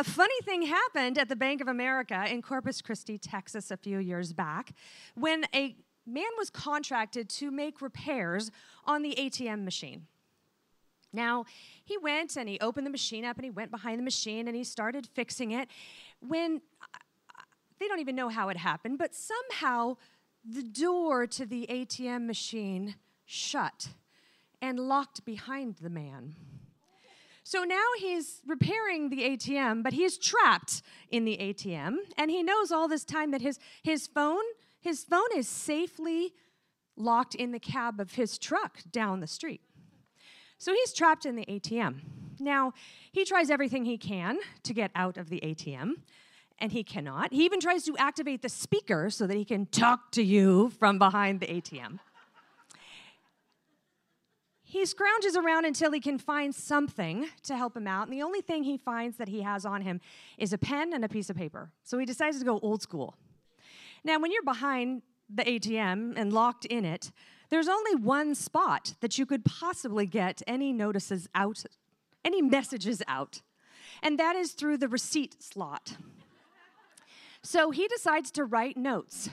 a funny thing happened at the Bank of America in Corpus Christi, Texas, a few years back when a man was contracted to make repairs on the ATM machine. Now, he went and he opened the machine up and he went behind the machine and he started fixing it. When uh, they don't even know how it happened, but somehow the door to the ATM machine shut and locked behind the man. So now he's repairing the ATM, but he's trapped in the ATM, and he knows all this time that his, his phone, his phone is safely locked in the cab of his truck down the street. So he's trapped in the ATM. Now, he tries everything he can to get out of the ATM, and he cannot. He even tries to activate the speaker so that he can talk to you from behind the ATM. He scrounges around until he can find something to help him out, and the only thing he finds that he has on him is a pen and a piece of paper. So he decides to go old school. Now, when you're behind the ATM and locked in it, there's only one spot that you could possibly get any notices out, any messages out, and that is through the receipt slot. So he decides to write notes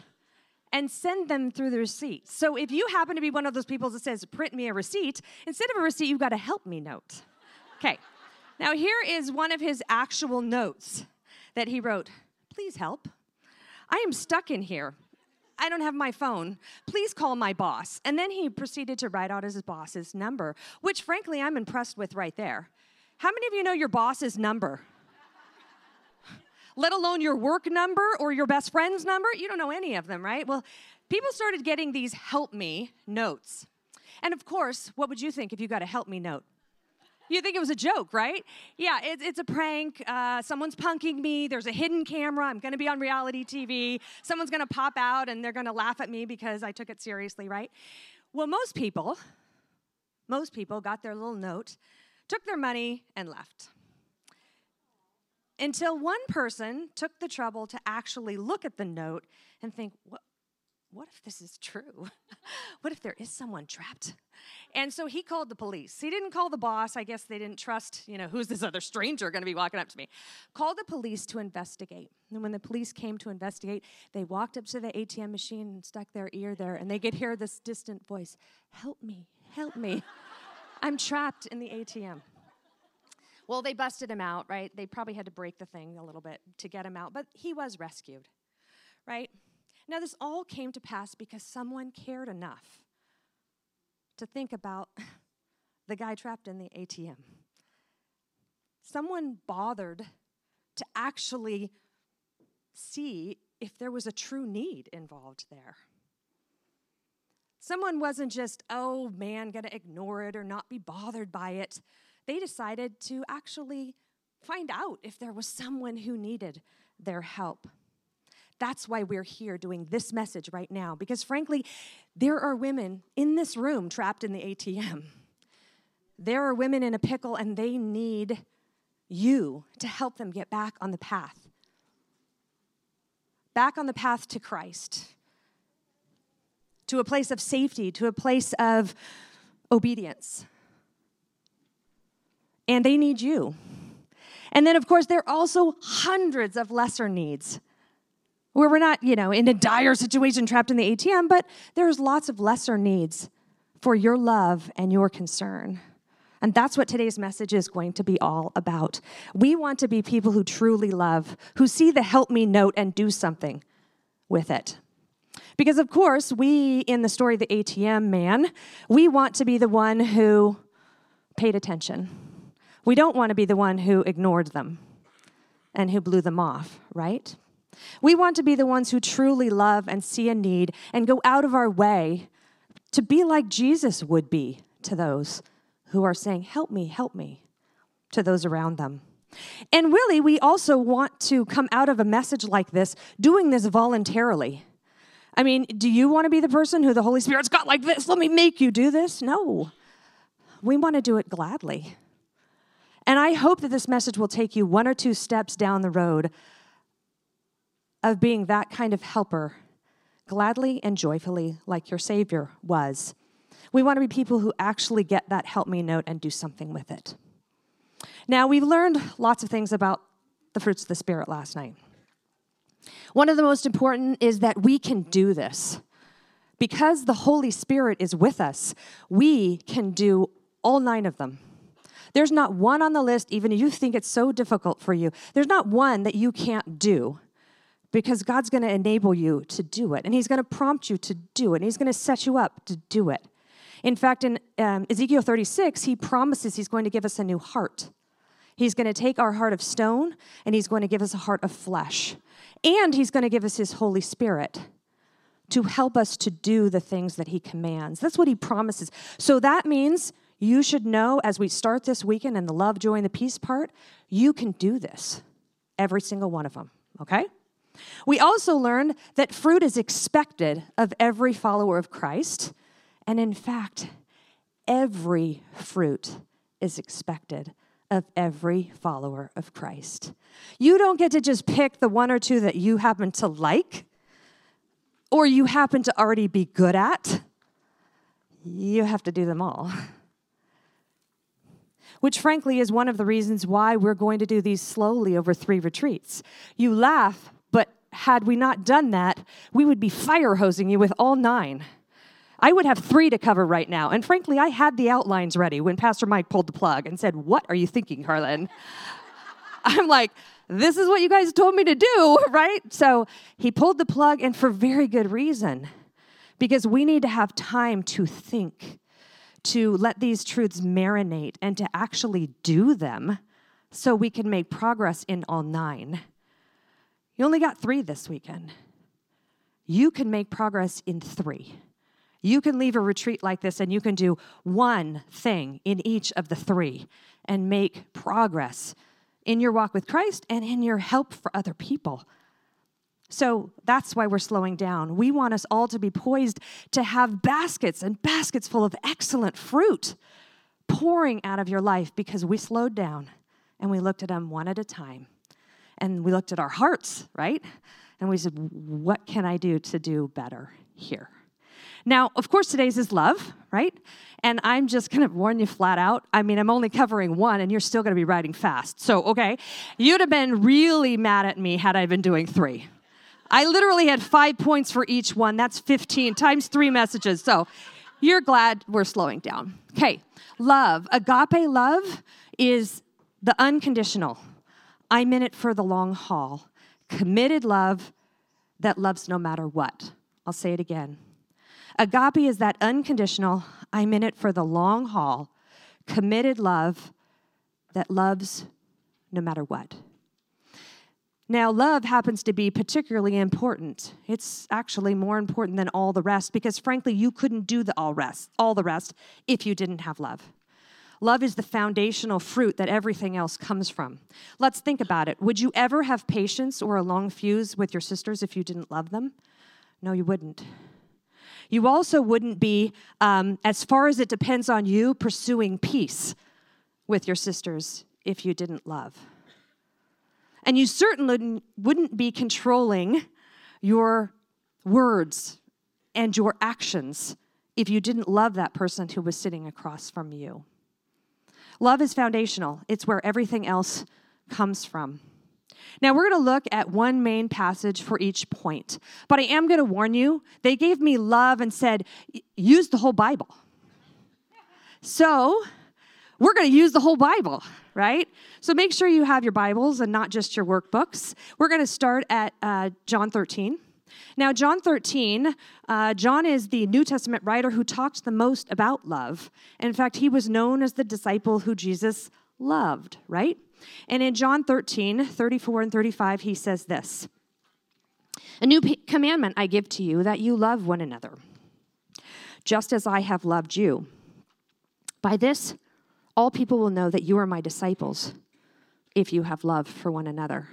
and send them through the receipt. So if you happen to be one of those people that says, print me a receipt, instead of a receipt, you've got a help me note. Okay, now here is one of his actual notes that he wrote Please help. I am stuck in here. I don't have my phone. Please call my boss. And then he proceeded to write out his boss's number, which frankly I'm impressed with right there. How many of you know your boss's number? Let alone your work number or your best friend's number. You don't know any of them, right? Well, people started getting these help me notes. And of course, what would you think if you got a help me note? You think it was a joke, right? Yeah, it's, it's a prank. Uh, someone's punking me. There's a hidden camera. I'm going to be on reality TV. Someone's going to pop out and they're going to laugh at me because I took it seriously, right? Well, most people, most people got their little note, took their money, and left until one person took the trouble to actually look at the note and think, what, what if this is true? what if there is someone trapped? And so he called the police. He didn't call the boss. I guess they didn't trust, you know, who's this other stranger going to be walking up to me? Called the police to investigate. And when the police came to investigate, they walked up to the ATM machine and stuck their ear there, and they could hear this distant voice Help me, help me. I'm trapped in the ATM. Well, they busted him out, right? They probably had to break the thing a little bit to get him out, but he was rescued, right? Now, this all came to pass because someone cared enough to think about the guy trapped in the ATM. Someone bothered to actually see if there was a true need involved there. Someone wasn't just, oh man, gonna ignore it or not be bothered by it they decided to actually find out if there was someone who needed their help. That's why we're here doing this message right now, because frankly, there are women in this room trapped in the ATM. There are women in a pickle, and they need you to help them get back on the path. Back on the path to Christ, to a place of safety, to a place of obedience and they need you. And then, of course, there are also hundreds of lesser needs where we're not, you know, in a dire situation trapped in the ATM, but there's lots of lesser needs for your love and your concern. And that's what today's message is going to be all about. We want to be people who truly love, who see the help me note and do something with it. Because, of course, we, in the story of the ATM man, we want to be the one who paid attention we don't want to be the one who ignored them and who blew them off, right? We want to be the ones who truly love and see a need and go out of our way to be like Jesus would be to those who are saying, Help me, help me, to those around them. And really, we also want to come out of a message like this doing this voluntarily. I mean, do you want to be the person who the Holy Spirit's got like this? Let me make you do this? No. We want to do it gladly. And I hope that this message will take you one or two steps down the road of being that kind of helper, gladly and joyfully, like your Savior was. We want to be people who actually get that help me note and do something with it. Now, we've learned lots of things about the fruits of the Spirit last night. One of the most important is that we can do this. Because the Holy Spirit is with us, we can do all nine of them. There's not one on the list, even if you think it's so difficult for you, there's not one that you can't do because God's going to enable you to do it. And He's going to prompt you to do it. And He's going to set you up to do it. In fact, in um, Ezekiel 36, He promises He's going to give us a new heart. He's going to take our heart of stone and He's going to give us a heart of flesh. And He's going to give us His Holy Spirit to help us to do the things that He commands. That's what He promises. So that means you should know as we start this weekend and the love, joy, and the peace part, you can do this, every single one of them, okay? We also learned that fruit is expected of every follower of Christ. And in fact, every fruit is expected of every follower of Christ. You don't get to just pick the one or two that you happen to like or you happen to already be good at. You have to do them all which frankly is one of the reasons why we're going to do these slowly over three retreats. You laugh, but had we not done that, we would be fire hosing you with all nine. I would have three to cover right now. And frankly, I had the outlines ready when Pastor Mike pulled the plug and said, What are you thinking, Harlan? I'm like, This is what you guys told me to do, right? So he pulled the plug, and for very good reason, because we need to have time to think to let these truths marinate and to actually do them so we can make progress in all nine. You only got three this weekend. You can make progress in three. You can leave a retreat like this and you can do one thing in each of the three and make progress in your walk with Christ and in your help for other people. So that's why we're slowing down. We want us all to be poised to have baskets and baskets full of excellent fruit pouring out of your life because we slowed down and we looked at them one at a time. And we looked at our hearts, right? And we said, what can I do to do better here? Now, of course, today's is love, right? And I'm just gonna warn you flat out. I mean, I'm only covering one, and you're still gonna be writing fast. So, okay, you'd have been really mad at me had I been doing three, I literally had five points for each one. That's 15 times three messages. So you're glad we're slowing down. Okay, love. Agape love is the unconditional. I'm in it for the long haul. Committed love that loves no matter what. I'll say it again. Agape is that unconditional, I'm in it for the long haul, committed love that loves no matter what. Now, love happens to be particularly important. It's actually more important than all the rest because frankly, you couldn't do the all rest, all the rest if you didn't have love. Love is the foundational fruit that everything else comes from. Let's think about it. Would you ever have patience or a long fuse with your sisters if you didn't love them? No, you wouldn't. You also wouldn't be, um, as far as it depends on you, pursuing peace with your sisters if you didn't love. And you certainly wouldn't be controlling your words and your actions if you didn't love that person who was sitting across from you. Love is foundational, it's where everything else comes from. Now, we're going to look at one main passage for each point, but I am going to warn you, they gave me love and said, use the whole Bible. So, we're going to use the whole Bible, right? So make sure you have your Bibles and not just your workbooks. We're going to start at uh, John 13. Now, John 13, uh, John is the New Testament writer who talks the most about love. In fact, he was known as the disciple who Jesus loved, right? And in John 13, 34 and 35, he says this A new p- commandment I give to you that you love one another, just as I have loved you. By this, all people will know that you are my disciples if you have love for one another.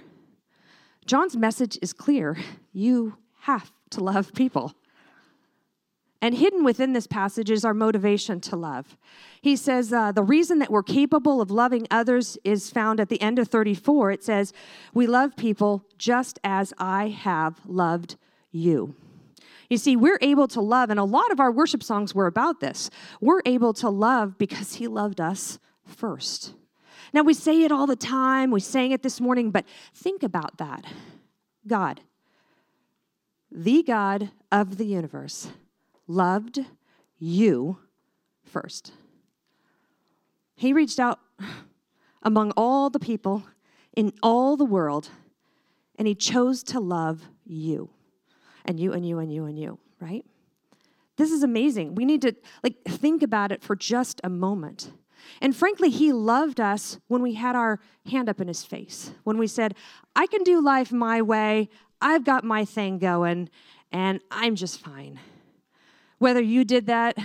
John's message is clear you have to love people. And hidden within this passage is our motivation to love. He says, uh, The reason that we're capable of loving others is found at the end of 34. It says, We love people just as I have loved you. You see, we're able to love, and a lot of our worship songs were about this. We're able to love because He loved us first. Now, we say it all the time, we sang it this morning, but think about that. God, the God of the universe, loved you first. He reached out among all the people in all the world, and He chose to love you, and you, and you, and you, and you, right? This is amazing. We need to like think about it for just a moment. And frankly, he loved us when we had our hand up in his face, when we said, I can do life my way, I've got my thing going, and I'm just fine. Whether you did that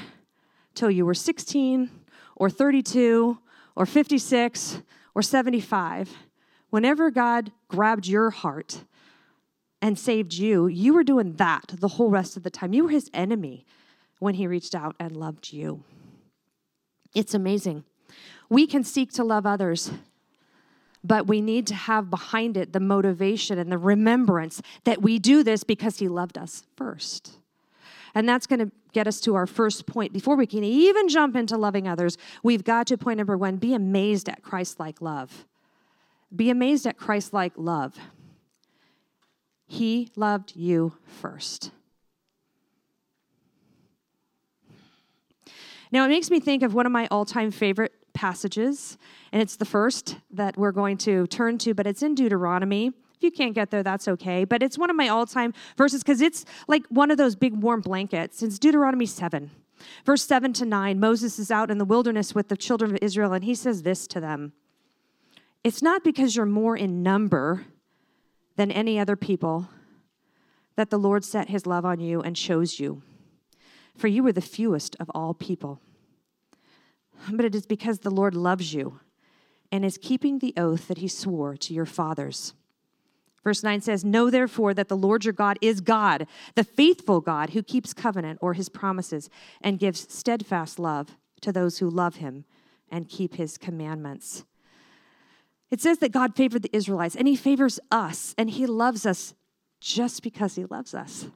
till you were 16 or 32 or 56 or 75, whenever God grabbed your heart and saved you, you were doing that the whole rest of the time. You were his enemy when he reached out and loved you. It's amazing. We can seek to love others, but we need to have behind it the motivation and the remembrance that we do this because He loved us first. And that's going to get us to our first point. Before we can even jump into loving others, we've got to point number one be amazed at Christ like love. Be amazed at Christ like love. He loved you first. Now, it makes me think of one of my all time favorite passages, and it's the first that we're going to turn to, but it's in Deuteronomy. If you can't get there, that's okay. But it's one of my all time verses because it's like one of those big warm blankets. It's Deuteronomy 7. Verse 7 to 9, Moses is out in the wilderness with the children of Israel, and he says this to them It's not because you're more in number than any other people that the Lord set his love on you and chose you, for you were the fewest of all people but it is because the Lord loves you and is keeping the oath that he swore to your fathers. Verse 9 says, Know therefore that the Lord your God is God, the faithful God who keeps covenant or his promises and gives steadfast love to those who love him and keep his commandments. It says that God favored the Israelites and he favors us and he loves us just because he loves us.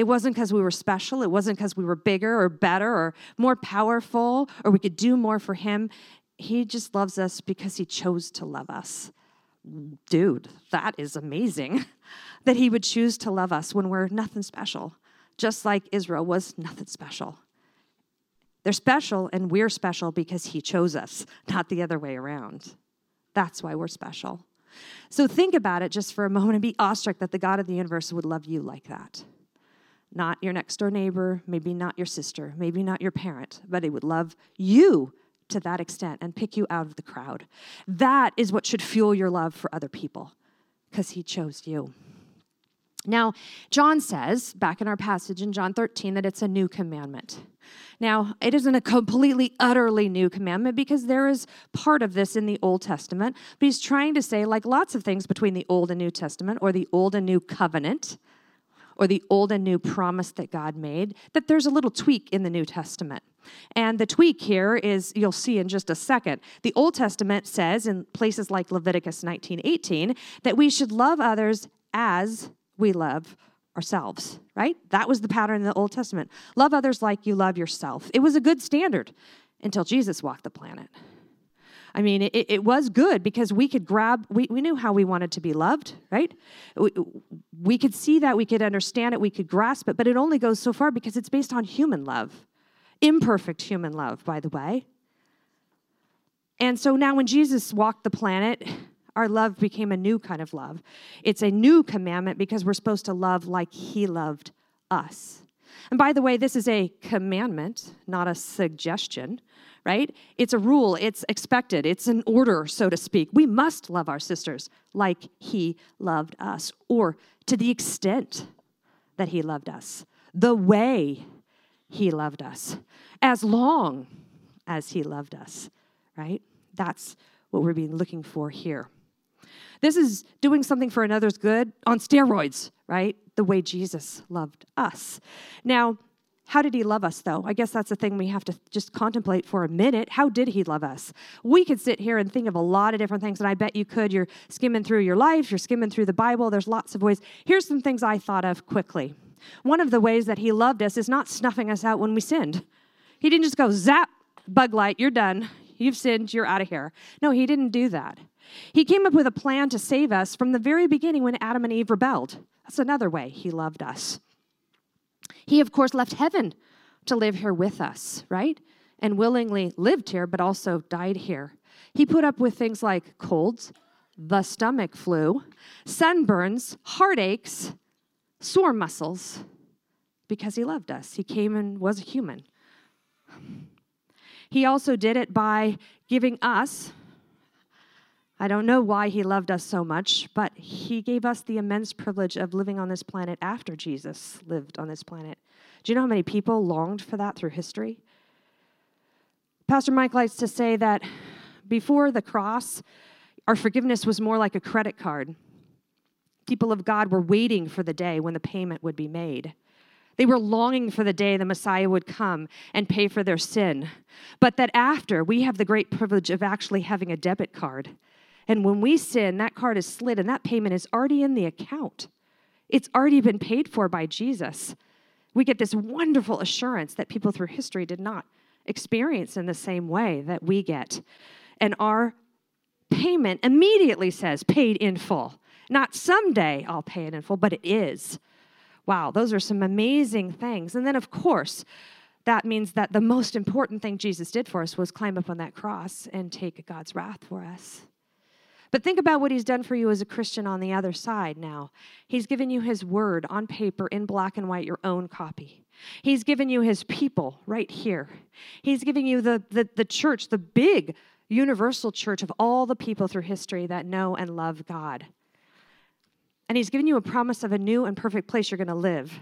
It wasn't because we were special. It wasn't because we were bigger or better or more powerful or we could do more for Him. He just loves us because He chose to love us. Dude, that is amazing that He would choose to love us when we're nothing special, just like Israel was nothing special. They're special and we're special because He chose us, not the other way around. That's why we're special. So think about it just for a moment and be awestruck that the God of the universe would love you like that not your next door neighbor, maybe not your sister, maybe not your parent, but he would love you to that extent and pick you out of the crowd. That is what should fuel your love for other people because he chose you. Now, John says, back in our passage in John 13, that it's a new commandment. Now, it isn't a completely, utterly new commandment because there is part of this in the Old Testament, but he's trying to say, like lots of things between the Old and New Testament or the Old and New Covenant, or the old and new promise that God made, that there's a little tweak in the New Testament. And the tweak here is you'll see in just a second. The Old Testament says in places like Leviticus 19:18 that we should love others as we love ourselves, right? That was the pattern in the Old Testament. Love others like you love yourself. It was a good standard until Jesus walked the planet. I mean, it, it was good because we could grab, we, we knew how we wanted to be loved, right? We, we could see that, we could understand it, we could grasp it, but it only goes so far because it's based on human love. Imperfect human love, by the way. And so now when Jesus walked the planet, our love became a new kind of love. It's a new commandment because we're supposed to love like he loved us. And by the way, this is a commandment, not a suggestion right? It's a rule, it's expected, it's an order, so to speak. We must love our sisters like he loved us, or to the extent that he loved us, the way he loved us, as long as he loved us, right? That's what we're being looking for here. This is doing something for another's good on steroids, right? The way Jesus loved us. Now, how did he love us, though? I guess that's the thing we have to just contemplate for a minute. How did he love us? We could sit here and think of a lot of different things, and I bet you could. You're skimming through your life, you're skimming through the Bible, there's lots of ways. Here's some things I thought of quickly. One of the ways that he loved us is not snuffing us out when we sinned. He didn't just go, zap, bug light, you're done. You've sinned, you're out of here. No, he didn't do that. He came up with a plan to save us from the very beginning when Adam and Eve rebelled. That's another way he loved us. He, of course, left heaven to live here with us, right? And willingly lived here, but also died here. He put up with things like colds, the stomach flu, sunburns, heartaches, sore muscles, because he loved us. He came and was a human. He also did it by giving us, I don't know why he loved us so much, but he gave us the immense privilege of living on this planet after Jesus lived on this planet. Do you know how many people longed for that through history? Pastor Mike likes to say that before the cross, our forgiveness was more like a credit card. People of God were waiting for the day when the payment would be made. They were longing for the day the Messiah would come and pay for their sin. But that after, we have the great privilege of actually having a debit card. And when we sin, that card is slid and that payment is already in the account. It's already been paid for by Jesus. We get this wonderful assurance that people through history did not experience in the same way that we get. And our payment immediately says paid in full. Not someday I'll pay it in full, but it is. Wow, those are some amazing things. And then, of course, that means that the most important thing Jesus did for us was climb up on that cross and take God's wrath for us. But think about what he's done for you as a Christian on the other side now. He's given you his word on paper in black and white, your own copy. He's given you his people right here. He's giving you the, the, the church, the big universal church of all the people through history that know and love God. And he's given you a promise of a new and perfect place you're going to live.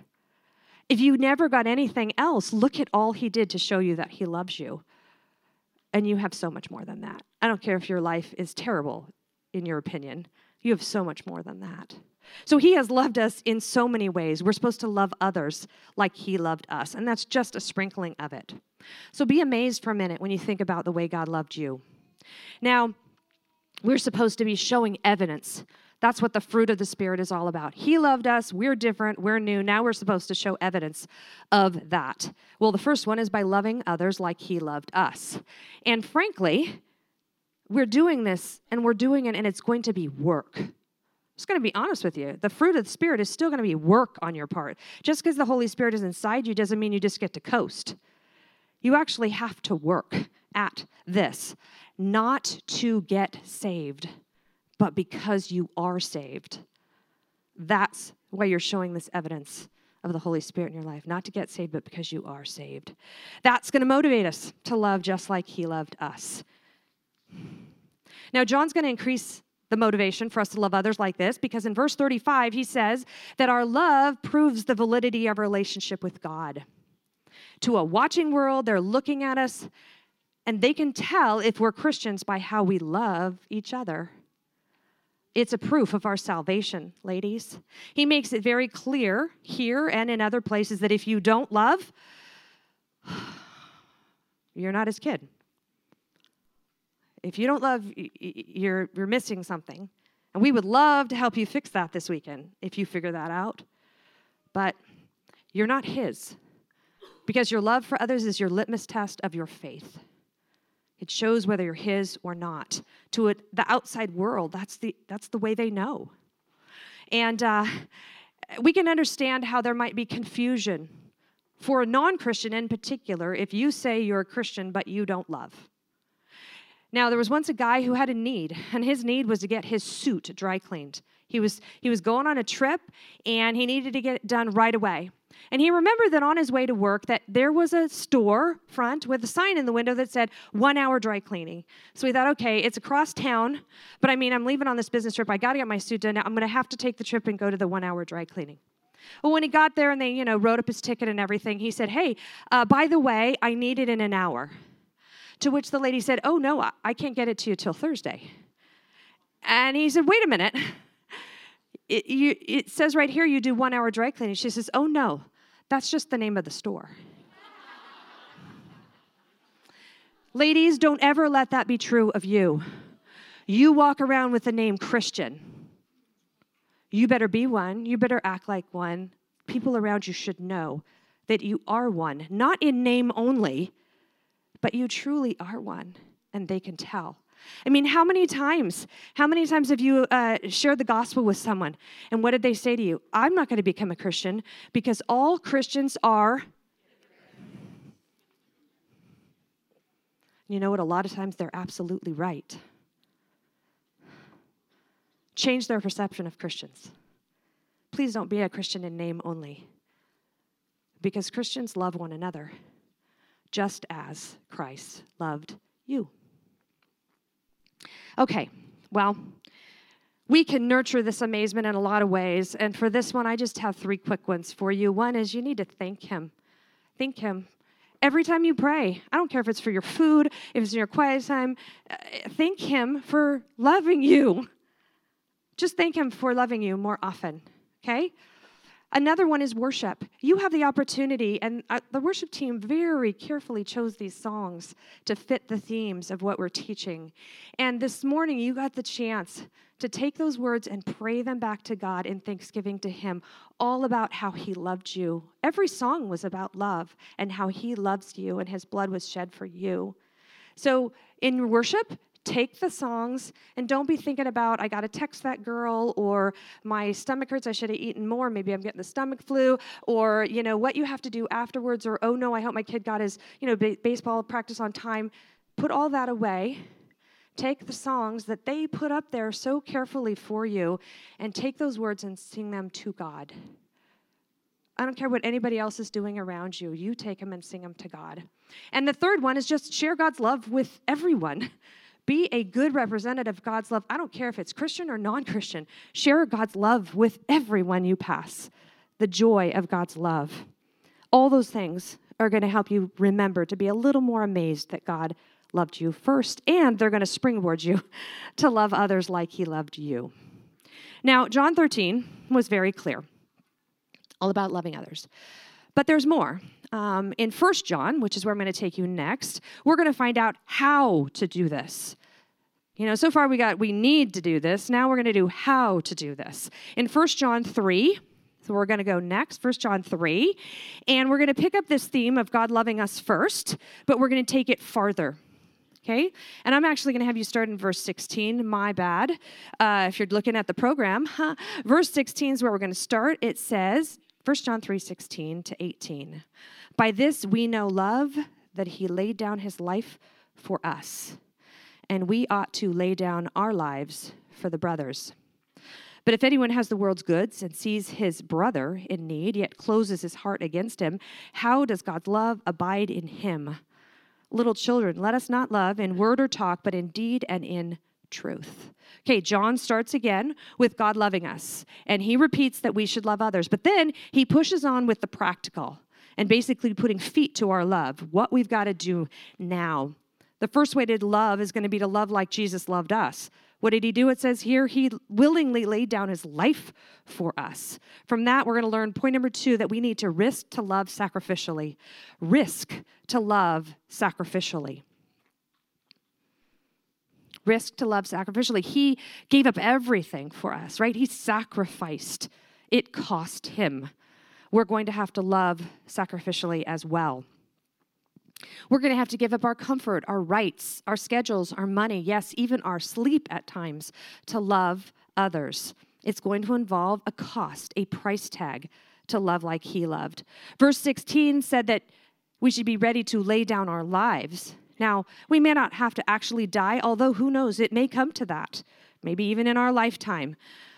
If you never got anything else, look at all he did to show you that he loves you. And you have so much more than that. I don't care if your life is terrible, in your opinion, you have so much more than that. So he has loved us in so many ways. We're supposed to love others like he loved us, and that's just a sprinkling of it. So be amazed for a minute when you think about the way God loved you. Now, we're supposed to be showing evidence. That's what the fruit of the Spirit is all about. He loved us. We're different. We're new. Now we're supposed to show evidence of that. Well, the first one is by loving others like He loved us. And frankly, we're doing this and we're doing it, and it's going to be work. I'm just going to be honest with you. The fruit of the Spirit is still going to be work on your part. Just because the Holy Spirit is inside you doesn't mean you just get to coast. You actually have to work at this not to get saved, but because you are saved. That's why you're showing this evidence of the Holy Spirit in your life, not to get saved, but because you are saved. That's going to motivate us to love just like He loved us. Now, John's going to increase the motivation for us to love others like this because in verse 35, he says that our love proves the validity of our relationship with God. To a watching world, they're looking at us and they can tell if we're Christians by how we love each other. It's a proof of our salvation, ladies. He makes it very clear here and in other places that if you don't love, you're not his kid. If you don't love, you're, you're missing something. And we would love to help you fix that this weekend if you figure that out. But you're not his because your love for others is your litmus test of your faith. It shows whether you're his or not. To a, the outside world, that's the, that's the way they know. And uh, we can understand how there might be confusion for a non Christian in particular if you say you're a Christian but you don't love. Now, there was once a guy who had a need, and his need was to get his suit dry cleaned. He was, he was going on a trip and he needed to get it done right away. And he remembered that on his way to work that there was a store front with a sign in the window that said one hour dry cleaning. So he thought, okay, it's across town, but I mean, I'm leaving on this business trip. I got to get my suit done. I'm going to have to take the trip and go to the one hour dry cleaning. Well, when he got there and they, you know, wrote up his ticket and everything, he said, hey, uh, by the way, I need it in an hour. To which the lady said, oh, no, I can't get it to you till Thursday. And he said, wait a minute it, you, it says right here you do one hour dry cleaning. She says, Oh, no, that's just the name of the store. Ladies, don't ever let that be true of you. You walk around with the name Christian. You better be one. You better act like one. People around you should know that you are one, not in name only, but you truly are one and they can tell. I mean, how many times, how many times have you uh, shared the gospel with someone? And what did they say to you? I'm not going to become a Christian because all Christians are. You know what? A lot of times they're absolutely right. Change their perception of Christians. Please don't be a Christian in name only because Christians love one another just as Christ loved you. Okay, well, we can nurture this amazement in a lot of ways. And for this one, I just have three quick ones for you. One is you need to thank Him. Thank Him. Every time you pray, I don't care if it's for your food, if it's in your quiet time, uh, thank Him for loving you. Just thank Him for loving you more often, okay? Another one is worship. You have the opportunity, and uh, the worship team very carefully chose these songs to fit the themes of what we're teaching. And this morning, you got the chance to take those words and pray them back to God in thanksgiving to Him, all about how He loved you. Every song was about love and how He loves you, and His blood was shed for you. So, in worship, take the songs and don't be thinking about i got to text that girl or my stomach hurts i should have eaten more maybe i'm getting the stomach flu or you know what you have to do afterwards or oh no i hope my kid got his you know ba- baseball practice on time put all that away take the songs that they put up there so carefully for you and take those words and sing them to god I don't care what anybody else is doing around you. You take them and sing them to God. And the third one is just share God's love with everyone. Be a good representative of God's love. I don't care if it's Christian or non Christian. Share God's love with everyone you pass. The joy of God's love. All those things are going to help you remember to be a little more amazed that God loved you first, and they're going to springboard you to love others like He loved you. Now, John 13 was very clear, all about loving others. But there's more. Um, in First John, which is where I'm going to take you next, we're going to find out how to do this. You know, so far we got we need to do this. Now we're going to do how to do this. In First John 3, so we're going to go next, First John 3, and we're going to pick up this theme of God loving us first, but we're going to take it farther. Okay? And I'm actually going to have you start in verse 16. My bad. Uh, if you're looking at the program, huh? verse 16 is where we're going to start. It says, 1 John 3 16 to 18. By this we know love, that he laid down his life for us and we ought to lay down our lives for the brothers. But if anyone has the world's goods and sees his brother in need, yet closes his heart against him, how does God's love abide in him? Little children, let us not love in word or talk, but in deed and in truth. Okay, John starts again with God loving us, and he repeats that we should love others, but then he pushes on with the practical and basically putting feet to our love, what we've got to do now. The first way to love is going to be to love like Jesus loved us. What did he do? It says here, he willingly laid down his life for us. From that, we're going to learn point number two that we need to risk to love sacrificially. Risk to love sacrificially. Risk to love sacrificially. He gave up everything for us, right? He sacrificed, it cost him. We're going to have to love sacrificially as well. We're going to have to give up our comfort, our rights, our schedules, our money, yes, even our sleep at times to love others. It's going to involve a cost, a price tag to love like he loved. Verse 16 said that we should be ready to lay down our lives. Now, we may not have to actually die, although who knows, it may come to that, maybe even in our lifetime.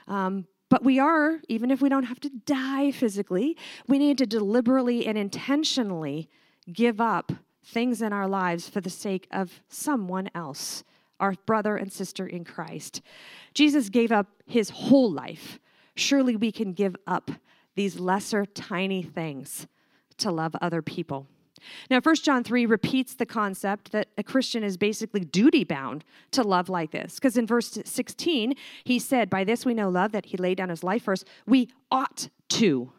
Um, but we are, even if we don't have to die physically, we need to deliberately and intentionally give up things in our lives for the sake of someone else, our brother and sister in Christ. Jesus gave up his whole life. Surely we can give up these lesser, tiny things to love other people. Now, 1 John 3 repeats the concept that a Christian is basically duty bound to love like this. Because in verse 16, he said, By this we know love, that he laid down his life for us. We ought to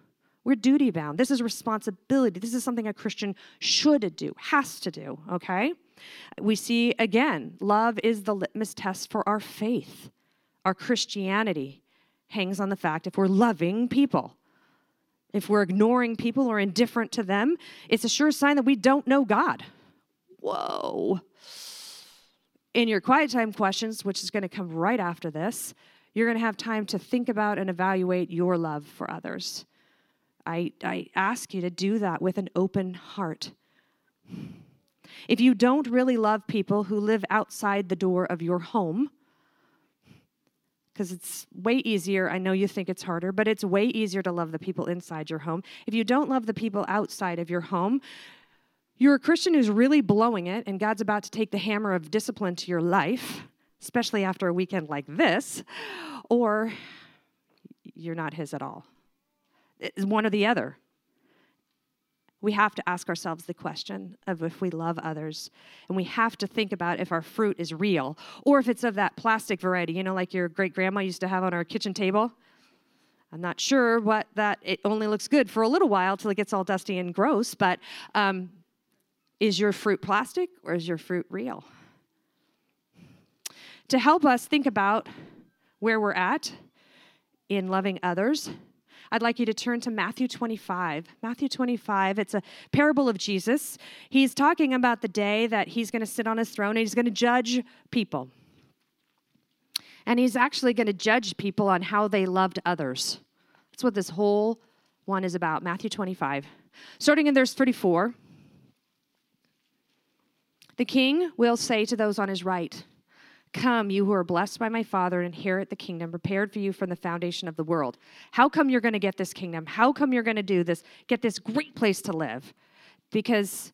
we're duty bound. This is responsibility. This is something a Christian should do, has to do, okay? We see again, love is the litmus test for our faith. Our Christianity hangs on the fact if we're loving people. If we're ignoring people or indifferent to them, it's a sure sign that we don't know God. Whoa. in your quiet time questions, which is going to come right after this, you're going to have time to think about and evaluate your love for others. I, I ask you to do that with an open heart. If you don't really love people who live outside the door of your home, because it's way easier. I know you think it's harder, but it's way easier to love the people inside your home. If you don't love the people outside of your home, you're a Christian who's really blowing it, and God's about to take the hammer of discipline to your life, especially after a weekend like this, or you're not His at all. It's one or the other we have to ask ourselves the question of if we love others. And we have to think about if our fruit is real or if it's of that plastic variety, you know, like your great grandma used to have on our kitchen table. I'm not sure what that, it only looks good for a little while till it gets all dusty and gross, but um, is your fruit plastic or is your fruit real? To help us think about where we're at in loving others, I'd like you to turn to Matthew 25. Matthew 25, it's a parable of Jesus. He's talking about the day that he's going to sit on his throne and he's going to judge people. And he's actually going to judge people on how they loved others. That's what this whole one is about. Matthew 25. Starting in verse 34. The king will say to those on his right, Come, you who are blessed by my Father, and inherit the kingdom prepared for you from the foundation of the world. How come you're going to get this kingdom? How come you're going to do this? Get this great place to live? Because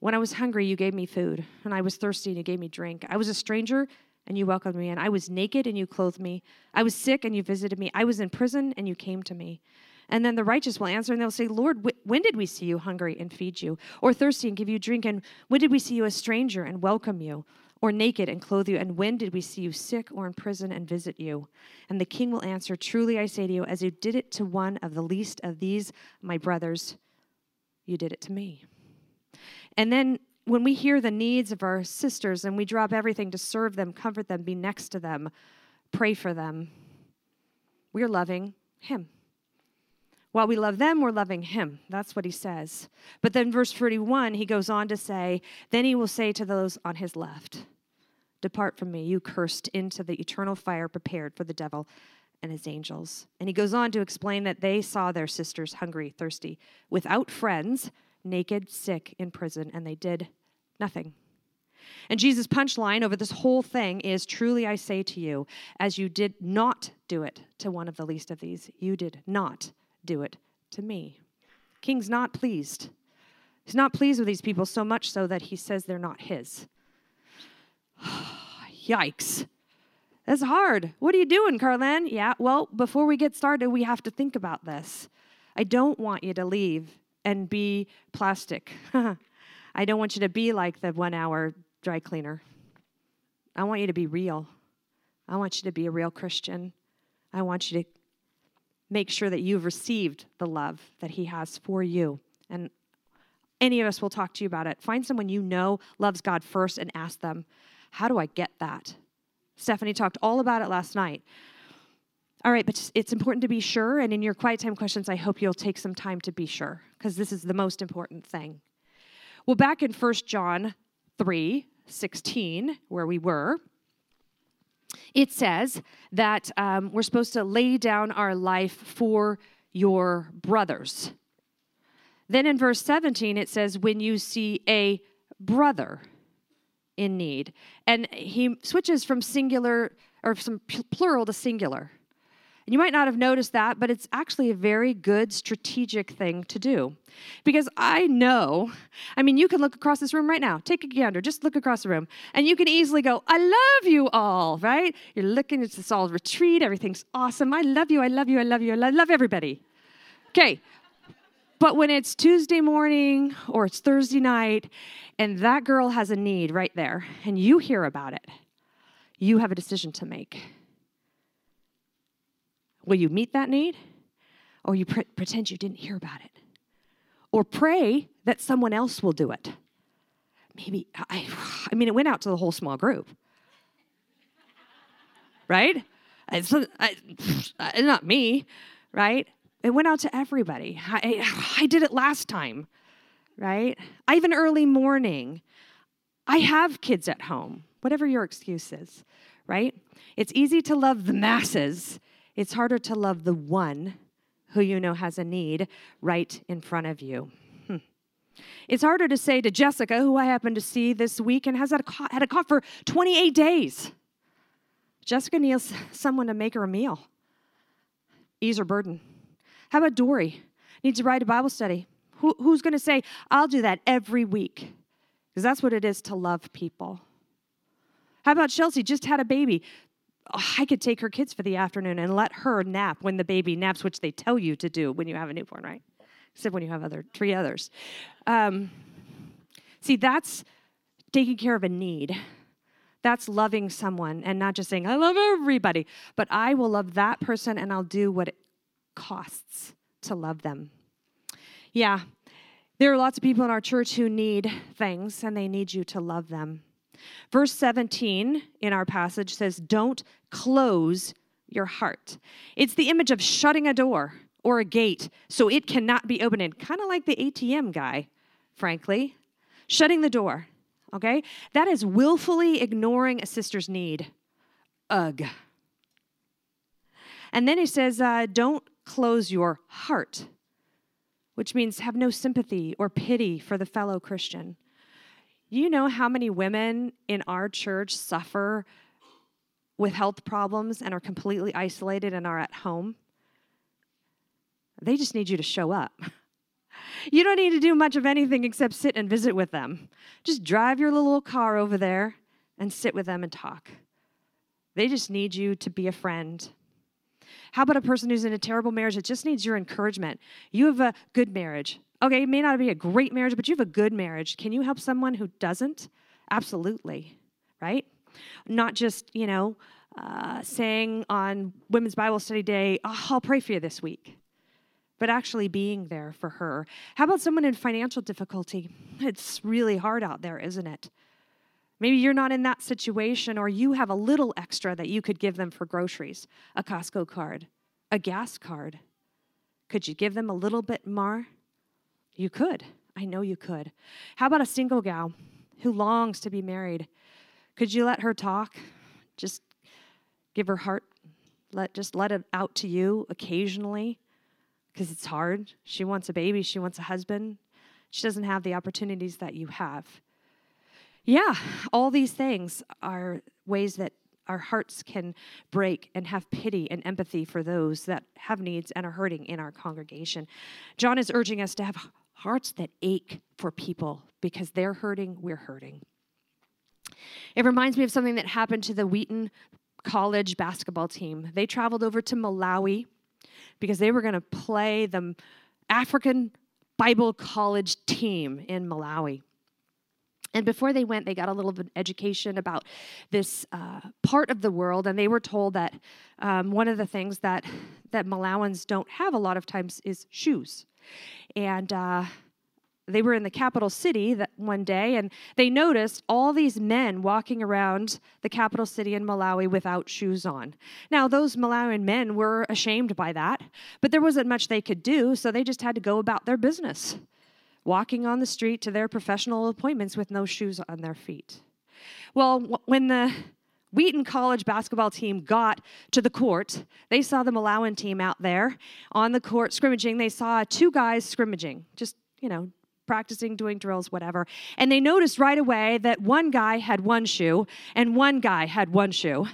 when I was hungry, you gave me food, and I was thirsty, and you gave me drink. I was a stranger, and you welcomed me, and I was naked, and you clothed me. I was sick, and you visited me. I was in prison, and you came to me. And then the righteous will answer, and they'll say, Lord, when did we see you hungry and feed you, or thirsty and give you drink? And when did we see you a stranger and welcome you? Or naked and clothe you? And when did we see you sick or in prison and visit you? And the king will answer, Truly I say to you, as you did it to one of the least of these, my brothers, you did it to me. And then when we hear the needs of our sisters and we drop everything to serve them, comfort them, be next to them, pray for them, we're loving Him. While we love them, we're loving Him. That's what He says. But then, verse 41, He goes on to say, Then He will say to those on His left, Depart from me, you cursed, into the eternal fire prepared for the devil and his angels. And he goes on to explain that they saw their sisters hungry, thirsty, without friends, naked, sick, in prison, and they did nothing. And Jesus' punchline over this whole thing is Truly I say to you, as you did not do it to one of the least of these, you did not do it to me. King's not pleased. He's not pleased with these people so much so that he says they're not his. Yikes. That's hard. What are you doing, Carlin? Yeah, well, before we get started, we have to think about this. I don't want you to leave and be plastic. I don't want you to be like the one hour dry cleaner. I want you to be real. I want you to be a real Christian. I want you to make sure that you've received the love that He has for you. And any of us will talk to you about it. Find someone you know loves God first and ask them, How do I get that? Stephanie talked all about it last night. All right, but it's important to be sure. And in your quiet time questions, I hope you'll take some time to be sure, because this is the most important thing. Well, back in 1 John 3 16, where we were, it says that um, we're supposed to lay down our life for your brothers. Then in verse 17, it says, when you see a brother in need. And he switches from singular or from plural to singular. And you might not have noticed that, but it's actually a very good strategic thing to do. Because I know, I mean, you can look across this room right now. Take a gander, just look across the room, and you can easily go, I love you all, right? You're looking, it's this all retreat, everything's awesome. I love you, I love you, I love you, I love everybody. Okay. But when it's Tuesday morning or it's Thursday night, and that girl has a need right there, and you hear about it, you have a decision to make Will you meet that need? Or you pre- pretend you didn't hear about it? Or pray that someone else will do it? Maybe, I, I mean, it went out to the whole small group. Right? It's I, not me, right? It went out to everybody. I, I did it last time, right? I have an early morning. I have kids at home whatever your excuse is, right? It's easy to love the masses, it's harder to love the one who you know has a need right in front of you. Hmm. It's harder to say to Jessica, who I happen to see this week and has had a, had a cough for 28 days. Jessica needs someone to make her a meal, ease her burden. How about Dory? Needs to write a Bible study. Who, who's going to say, I'll do that every week? Because that's what it is to love people. How about Chelsea? Just had a baby. Oh, I could take her kids for the afternoon and let her nap when the baby naps, which they tell you to do when you have a newborn, right? Except when you have other three others. Um, see, that's taking care of a need. That's loving someone and not just saying, I love everybody, but I will love that person and I'll do what it costs to love them. Yeah, there are lots of people in our church who need things and they need you to love them. Verse 17 in our passage says, Don't close your heart. It's the image of shutting a door or a gate so it cannot be opened, kind of like the ATM guy, frankly. Shutting the door, okay? That is willfully ignoring a sister's need. Ugh. And then he says, uh, Don't close your heart, which means have no sympathy or pity for the fellow Christian. You know how many women in our church suffer with health problems and are completely isolated and are at home? They just need you to show up. You don't need to do much of anything except sit and visit with them. Just drive your little car over there and sit with them and talk. They just need you to be a friend. How about a person who's in a terrible marriage that just needs your encouragement? You have a good marriage. Okay, it may not be a great marriage, but you have a good marriage. Can you help someone who doesn't? Absolutely, right? Not just, you know, uh, saying on Women's Bible Study Day, oh, I'll pray for you this week, but actually being there for her. How about someone in financial difficulty? It's really hard out there, isn't it? Maybe you're not in that situation, or you have a little extra that you could give them for groceries a Costco card, a gas card. Could you give them a little bit more? You could. I know you could. How about a single gal who longs to be married? Could you let her talk? Just give her heart. Let just let it out to you occasionally because it's hard. She wants a baby, she wants a husband. She doesn't have the opportunities that you have. Yeah, all these things are ways that our hearts can break and have pity and empathy for those that have needs and are hurting in our congregation. John is urging us to have hearts that ache for people because they're hurting, we're hurting. It reminds me of something that happened to the Wheaton College basketball team. They traveled over to Malawi because they were going to play the African Bible College team in Malawi. And before they went, they got a little bit of education about this uh, part of the world, and they were told that um, one of the things that that Malawians don't have a lot of times is shoes. And uh, they were in the capital city that one day, and they noticed all these men walking around the capital city in Malawi without shoes on. Now, those Malawian men were ashamed by that, but there wasn't much they could do, so they just had to go about their business, walking on the street to their professional appointments with no shoes on their feet. Well, when the Wheaton College basketball team got to the court. They saw the Malawian team out there on the court scrimmaging. They saw two guys scrimmaging, just, you know, practicing, doing drills, whatever. And they noticed right away that one guy had one shoe and one guy had one shoe.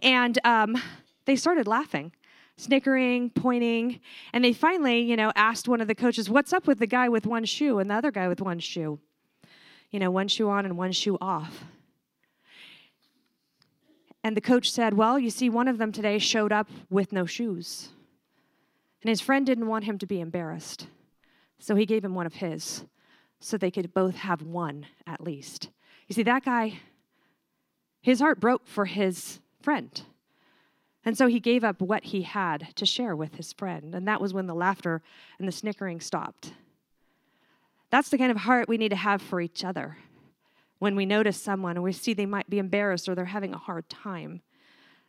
And um, they started laughing snickering, pointing, and they finally, you know, asked one of the coaches, "What's up with the guy with one shoe and the other guy with one shoe?" You know, one shoe on and one shoe off. And the coach said, Well, you see, one of them today showed up with no shoes. And his friend didn't want him to be embarrassed. So he gave him one of his so they could both have one at least. You see, that guy, his heart broke for his friend. And so he gave up what he had to share with his friend. And that was when the laughter and the snickering stopped. That's the kind of heart we need to have for each other when we notice someone and we see they might be embarrassed or they're having a hard time,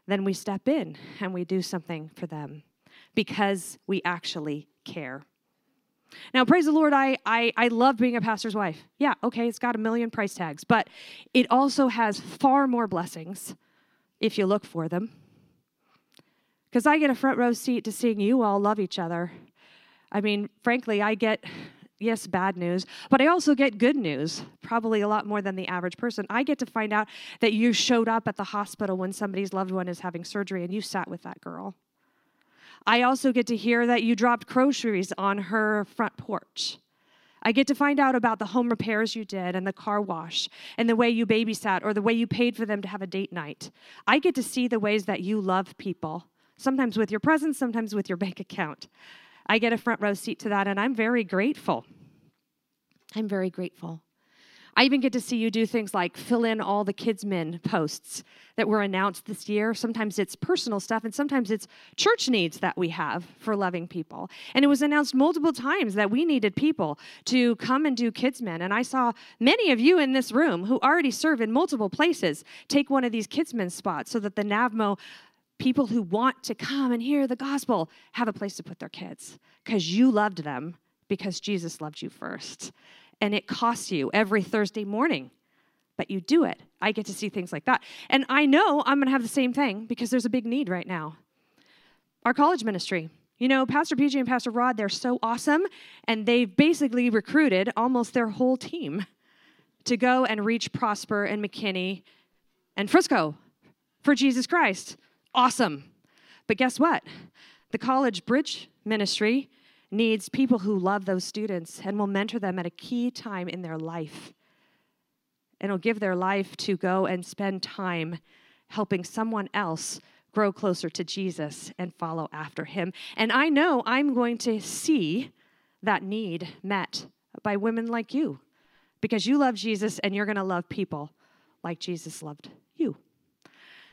then we step in and we do something for them because we actually care. Now, praise the Lord, I, I, I love being a pastor's wife. Yeah, okay, it's got a million price tags, but it also has far more blessings if you look for them. Because I get a front row seat to seeing you all love each other. I mean, frankly, I get, yes, bad news, but I also get good news, probably a lot more than the average person. I get to find out that you showed up at the hospital when somebody's loved one is having surgery and you sat with that girl. I also get to hear that you dropped groceries on her front porch. I get to find out about the home repairs you did and the car wash and the way you babysat or the way you paid for them to have a date night. I get to see the ways that you love people, sometimes with your presence, sometimes with your bank account. I get a front row seat to that, and I'm very grateful. I'm very grateful. I even get to see you do things like fill in all the KidsMin posts that were announced this year. Sometimes it's personal stuff, and sometimes it's church needs that we have for loving people. And it was announced multiple times that we needed people to come and do KidsMin. And I saw many of you in this room who already serve in multiple places take one of these KidsMin spots so that the NAVMO people who want to come and hear the gospel have a place to put their kids because you loved them because Jesus loved you first and it costs you every Thursday morning. But you do it. I get to see things like that. And I know I'm going to have the same thing because there's a big need right now. Our college ministry. You know, Pastor PJ and Pastor Rod, they're so awesome, and they've basically recruited almost their whole team to go and reach Prosper and McKinney and Frisco for Jesus Christ. Awesome. But guess what? The college bridge ministry needs people who love those students and will mentor them at a key time in their life. And will give their life to go and spend time helping someone else grow closer to Jesus and follow after him. And I know I'm going to see that need met by women like you because you love Jesus and you're going to love people like Jesus loved you.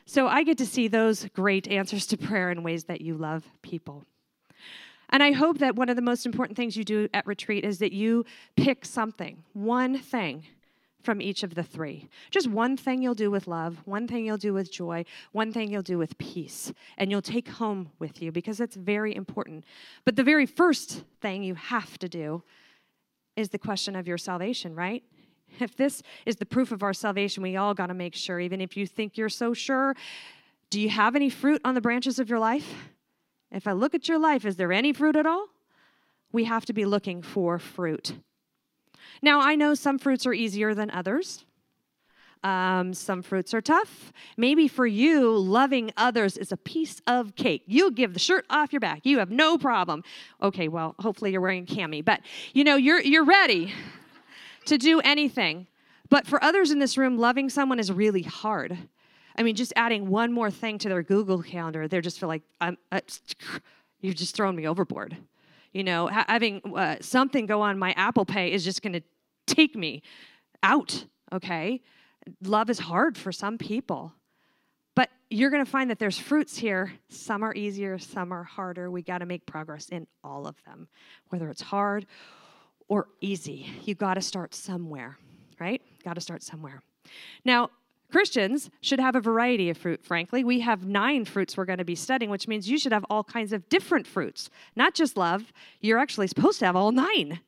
So I get to see those great answers to prayer in ways that you love people. And I hope that one of the most important things you do at retreat is that you pick something, one thing from each of the three. Just one thing you'll do with love, one thing you'll do with joy, one thing you'll do with peace, and you'll take home with you because it's very important. But the very first thing you have to do is the question of your salvation, right? If this is the proof of our salvation, we all got to make sure, even if you think you're so sure, do you have any fruit on the branches of your life? If I look at your life, is there any fruit at all? We have to be looking for fruit. Now, I know some fruits are easier than others. Um, some fruits are tough. Maybe for you, loving others is a piece of cake. You give the shirt off your back. You have no problem. Okay, well, hopefully you're wearing a cami, but you know, you're, you're ready to do anything. But for others in this room, loving someone is really hard. I mean, just adding one more thing to their Google calendar, they're just feel like, I'm, uh, you've just thrown me overboard. You know, ha- having uh, something go on my Apple Pay is just going to take me out, okay? Love is hard for some people. But you're going to find that there's fruits here. Some are easier, some are harder. We got to make progress in all of them, whether it's hard or easy. You got to start somewhere, right? Got to start somewhere. Now, Christians should have a variety of fruit, frankly. We have nine fruits we're going to be studying, which means you should have all kinds of different fruits, not just love. You're actually supposed to have all nine.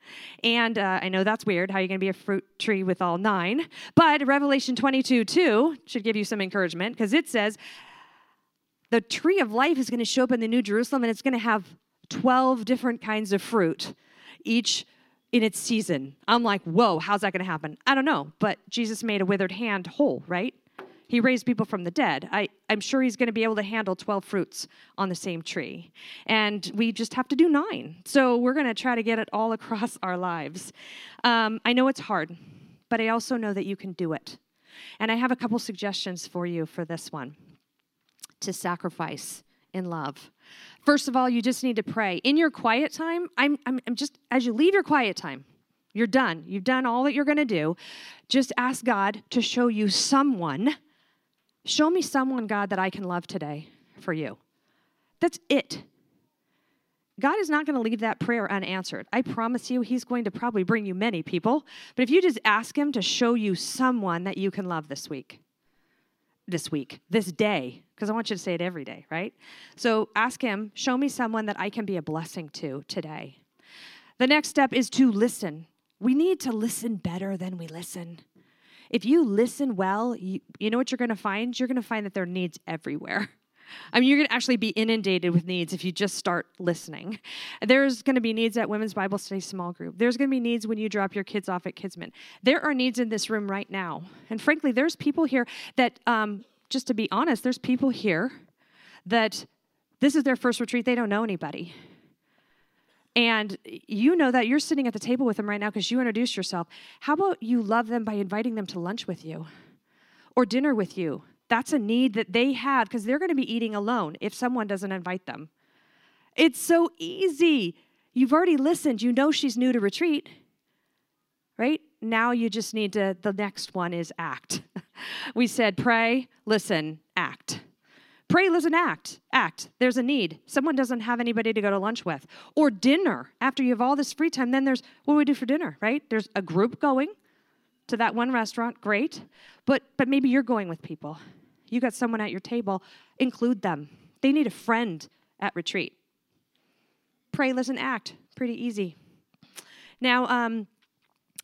And uh, I know that's weird. How are you going to be a fruit tree with all nine? But Revelation 22 2 should give you some encouragement because it says the tree of life is going to show up in the New Jerusalem and it's going to have 12 different kinds of fruit, each in its season. I'm like, whoa, how's that going to happen? I don't know, but Jesus made a withered hand whole, right? He raised people from the dead. I, I'm sure he's going to be able to handle 12 fruits on the same tree. And we just have to do nine. So we're going to try to get it all across our lives. Um, I know it's hard, but I also know that you can do it. And I have a couple suggestions for you for this one to sacrifice in love. First of all, you just need to pray. In your quiet time, I'm, I'm, I'm just, as you leave your quiet time, you're done. You've done all that you're going to do. Just ask God to show you someone. Show me someone, God, that I can love today for you. That's it. God is not going to leave that prayer unanswered. I promise you, He's going to probably bring you many people. But if you just ask Him to show you someone that you can love this week, this week, this day, because I want you to say it every day, right? So ask Him, show me someone that I can be a blessing to today. The next step is to listen. We need to listen better than we listen. If you listen well, you, you know what you're going to find? You're going to find that there are needs everywhere. I mean, you're going to actually be inundated with needs if you just start listening. There's going to be needs at Women's Bible Study small group. There's going to be needs when you drop your kids off at KidsMin. There are needs in this room right now. And frankly, there's people here that, um, just to be honest, there's people here that this is their first retreat. They don't know anybody. And you know that you're sitting at the table with them right now because you introduced yourself. How about you love them by inviting them to lunch with you or dinner with you? That's a need that they have because they're going to be eating alone if someone doesn't invite them. It's so easy. You've already listened. You know she's new to retreat, right? Now you just need to, the next one is act. we said pray, listen, act. Pray, listen, act. Act. There's a need. Someone doesn't have anybody to go to lunch with. Or dinner. After you have all this free time, then there's what do we do for dinner, right? There's a group going to that one restaurant, great. But but maybe you're going with people. You got someone at your table, include them. They need a friend at retreat. Pray, listen, act. Pretty easy. Now, um,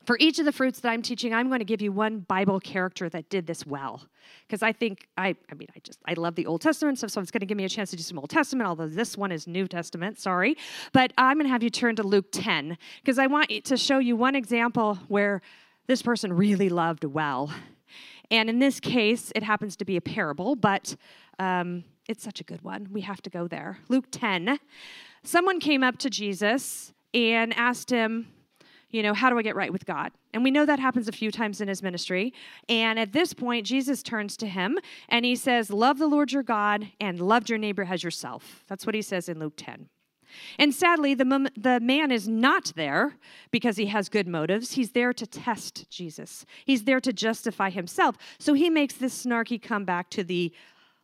for each of the fruits that I'm teaching, I'm going to give you one Bible character that did this well. Because I think, I, I mean, I just, I love the Old Testament so it's going to give me a chance to do some Old Testament, although this one is New Testament, sorry. But I'm going to have you turn to Luke 10, because I want to show you one example where this person really loved well. And in this case, it happens to be a parable, but um, it's such a good one. We have to go there. Luke 10. Someone came up to Jesus and asked him, you know, how do I get right with God? And we know that happens a few times in his ministry. And at this point, Jesus turns to him and he says, Love the Lord your God and love your neighbor as yourself. That's what he says in Luke 10. And sadly, the, the man is not there because he has good motives. He's there to test Jesus, he's there to justify himself. So he makes this snarky comeback to the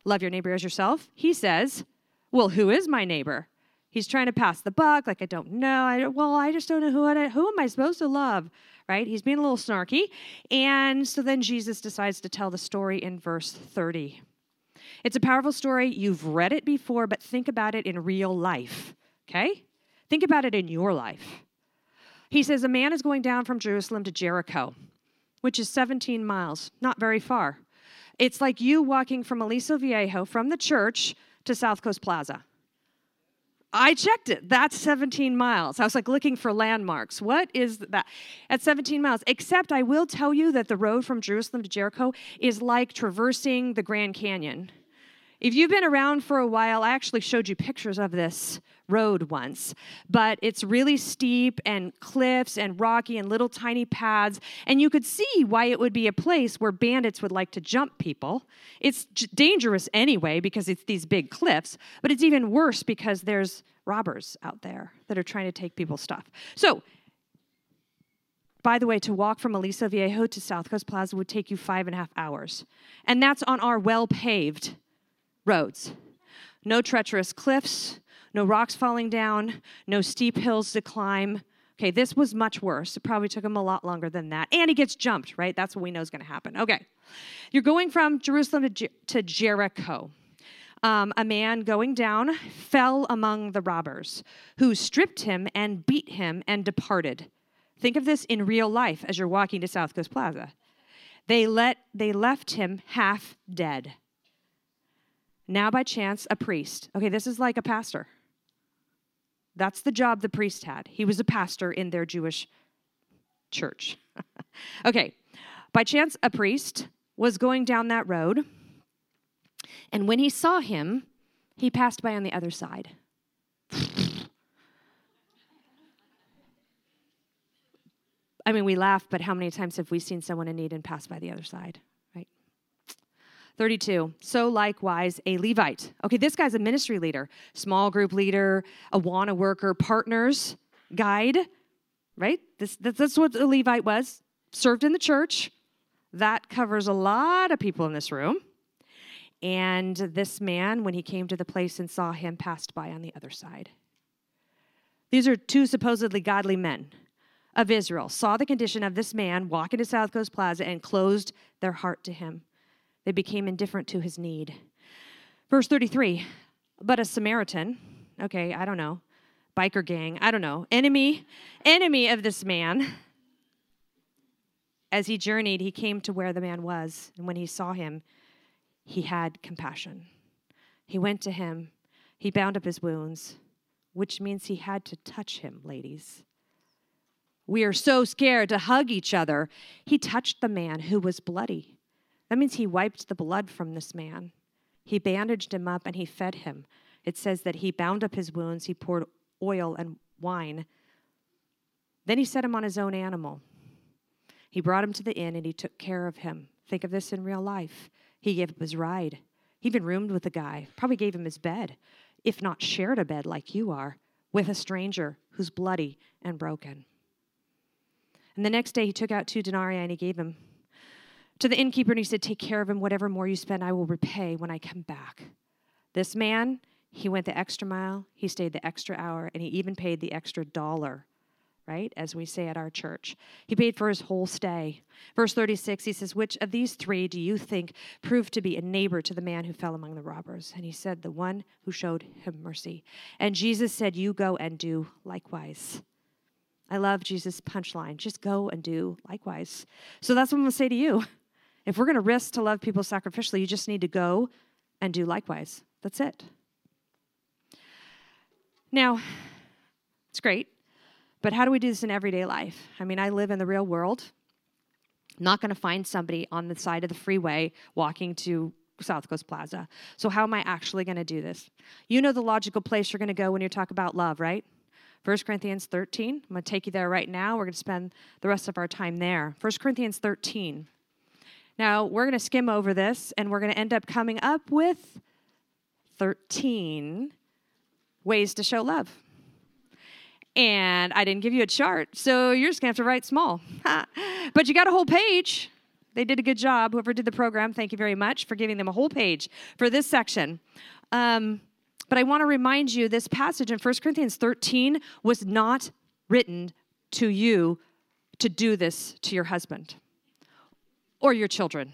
love your neighbor as yourself. He says, Well, who is my neighbor? He's trying to pass the buck, like, I don't know. I, well, I just don't know who, I, who am I supposed to love, right? He's being a little snarky. And so then Jesus decides to tell the story in verse 30. It's a powerful story. You've read it before, but think about it in real life, okay? Think about it in your life. He says, A man is going down from Jerusalem to Jericho, which is 17 miles, not very far. It's like you walking from Aliso Viejo from the church to South Coast Plaza. I checked it. That's 17 miles. I was like looking for landmarks. What is that? At 17 miles. Except I will tell you that the road from Jerusalem to Jericho is like traversing the Grand Canyon. If you've been around for a while, I actually showed you pictures of this road once, but it's really steep and cliffs and rocky and little tiny paths, and you could see why it would be a place where bandits would like to jump people. It's dangerous anyway because it's these big cliffs, but it's even worse because there's robbers out there that are trying to take people's stuff. So, by the way, to walk from Aliso Viejo to South Coast Plaza would take you five and a half hours. And that's on our well paved roads. No treacherous cliffs, no rocks falling down, no steep hills to climb. Okay, this was much worse. It probably took him a lot longer than that. And he gets jumped, right? That's what we know is going to happen. Okay. You're going from Jerusalem to, Jer- to Jericho. Um, a man going down fell among the robbers, who stripped him and beat him and departed. Think of this in real life as you're walking to South Coast Plaza. They, let, they left him half dead. Now, by chance, a priest. Okay, this is like a pastor. That's the job the priest had. He was a pastor in their Jewish church. okay, by chance, a priest was going down that road, and when he saw him, he passed by on the other side. I mean, we laugh, but how many times have we seen someone in need and passed by the other side? 32. So likewise, a Levite. Okay, this guy's a ministry leader, small group leader, Awana worker, partners, guide, right? This, that's what a Levite was. Served in the church. That covers a lot of people in this room. And this man, when he came to the place and saw him, passed by on the other side. These are two supposedly godly men of Israel, saw the condition of this man walk into South Coast Plaza and closed their heart to him. They became indifferent to his need. Verse 33 But a Samaritan, okay, I don't know, biker gang, I don't know, enemy, enemy of this man. As he journeyed, he came to where the man was, and when he saw him, he had compassion. He went to him, he bound up his wounds, which means he had to touch him, ladies. We are so scared to hug each other. He touched the man who was bloody. That means he wiped the blood from this man. He bandaged him up and he fed him. It says that he bound up his wounds, he poured oil and wine. Then he set him on his own animal. He brought him to the inn and he took care of him. Think of this in real life. He gave up his ride. He even roomed with a guy, probably gave him his bed, if not shared a bed like you are, with a stranger who's bloody and broken. And the next day he took out two denarii and he gave them to the innkeeper and he said, Take care of him. Whatever more you spend, I will repay when I come back. This man, he went the extra mile, he stayed the extra hour, and he even paid the extra dollar, right? As we say at our church. He paid for his whole stay. Verse 36, he says, Which of these three do you think proved to be a neighbor to the man who fell among the robbers? And he said, The one who showed him mercy. And Jesus said, You go and do likewise. I love Jesus' punchline. Just go and do likewise. So that's what I'm going to say to you. If we're going to risk to love people sacrificially, you just need to go and do likewise. That's it. Now, it's great, but how do we do this in everyday life? I mean, I live in the real world. I'm not going to find somebody on the side of the freeway walking to South Coast Plaza. So, how am I actually going to do this? You know the logical place you're going to go when you talk about love, right? 1 Corinthians 13. I'm going to take you there right now. We're going to spend the rest of our time there. 1 Corinthians 13. Now, we're going to skim over this and we're going to end up coming up with 13 ways to show love. And I didn't give you a chart, so you're just going to have to write small. but you got a whole page. They did a good job. Whoever did the program, thank you very much for giving them a whole page for this section. Um, but I want to remind you this passage in 1 Corinthians 13 was not written to you to do this to your husband or your children.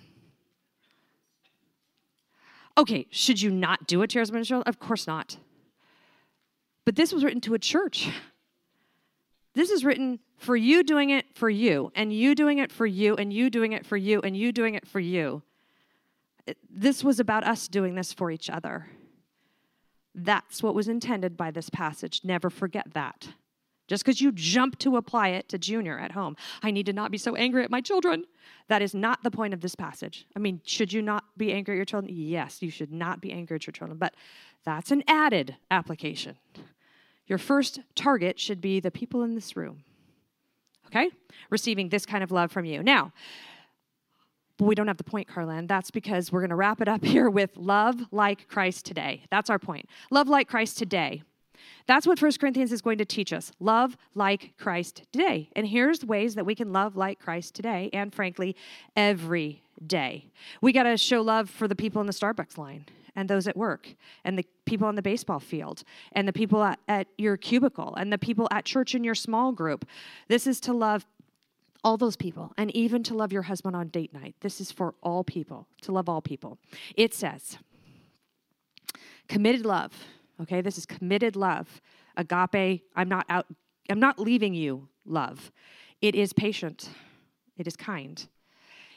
Okay, should you not do it to your? Of course not. But this was written to a church. This is written for you doing it for you, and you doing it for you, and you doing it for you, and you doing it for you. This was about us doing this for each other. That's what was intended by this passage. Never forget that. Just because you jump to apply it to Junior at home, I need to not be so angry at my children. That is not the point of this passage. I mean, should you not be angry at your children? Yes, you should not be angry at your children, but that's an added application. Your first target should be the people in this room, okay? Receiving this kind of love from you. Now, but we don't have the point, Carlin. That's because we're going to wrap it up here with love like Christ today. That's our point. Love like Christ today. That's what 1 Corinthians is going to teach us. Love like Christ today. And here's ways that we can love like Christ today and frankly every day. We got to show love for the people in the Starbucks line and those at work and the people on the baseball field and the people at, at your cubicle and the people at church in your small group. This is to love all those people, and even to love your husband on date night. This is for all people, to love all people. It says, committed love. Okay, this is committed love. Agape, I'm not out, I'm not leaving you, love. It is patient, it is kind.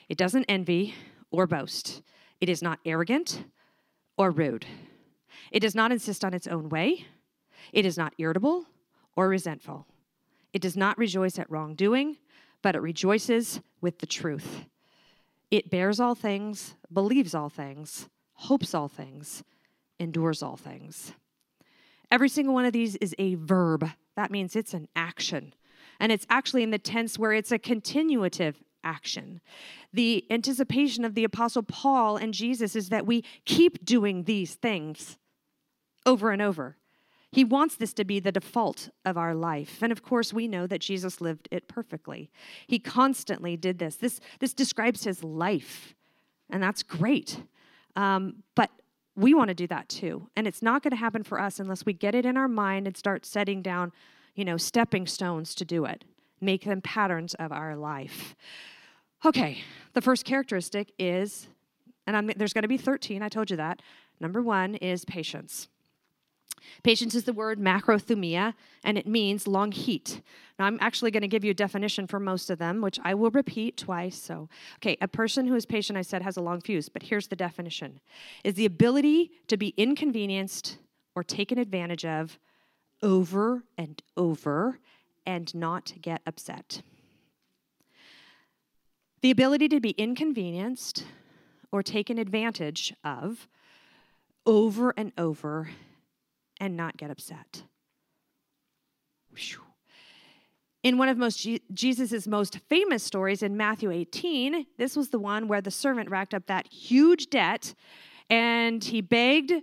It doesn't envy or boast. It is not arrogant or rude. It does not insist on its own way. It is not irritable or resentful. It does not rejoice at wrongdoing but it rejoices with the truth. It bears all things, believes all things, hopes all things, endures all things. Every single one of these is a verb. That means it's an action. And it's actually in the tense where it's a continuative action. The anticipation of the Apostle Paul and Jesus is that we keep doing these things over and over. He wants this to be the default of our life. And of course, we know that Jesus lived it perfectly. He constantly did this. This, this describes his life, and that's great. Um, but we want to do that too. And it's not going to happen for us unless we get it in our mind and start setting down, you know, stepping stones to do it, make them patterns of our life. Okay, the first characteristic is, and I'm, there's going to be 13, I told you that. Number one is patience. Patience is the word macrothumia, and it means long heat. Now, I'm actually going to give you a definition for most of them, which I will repeat twice. So, okay, a person who is patient, I said, has a long fuse, but here's the definition is the ability to be inconvenienced or taken advantage of over and over and not get upset. The ability to be inconvenienced or taken advantage of over and over and not get upset. In one of most Jesus's most famous stories in Matthew 18, this was the one where the servant racked up that huge debt and he begged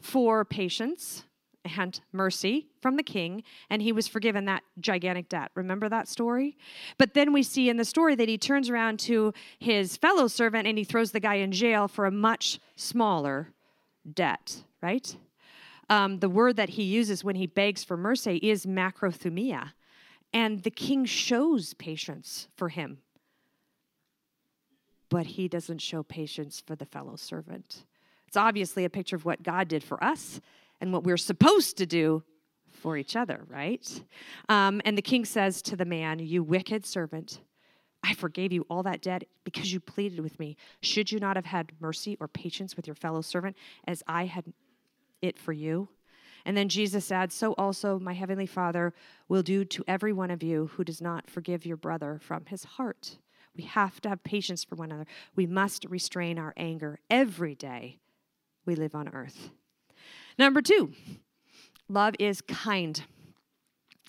for patience and mercy from the king, and he was forgiven that gigantic debt. Remember that story? But then we see in the story that he turns around to his fellow servant and he throws the guy in jail for a much smaller debt, right? Um, the word that he uses when he begs for mercy is macrothumia. And the king shows patience for him, but he doesn't show patience for the fellow servant. It's obviously a picture of what God did for us and what we're supposed to do for each other, right? Um, and the king says to the man, You wicked servant, I forgave you all that debt because you pleaded with me. Should you not have had mercy or patience with your fellow servant as I had it for you? And then Jesus adds, So also my heavenly Father will do to every one of you who does not forgive your brother from his heart. We have to have patience for one another. We must restrain our anger every day we live on earth. Number two, love is kind.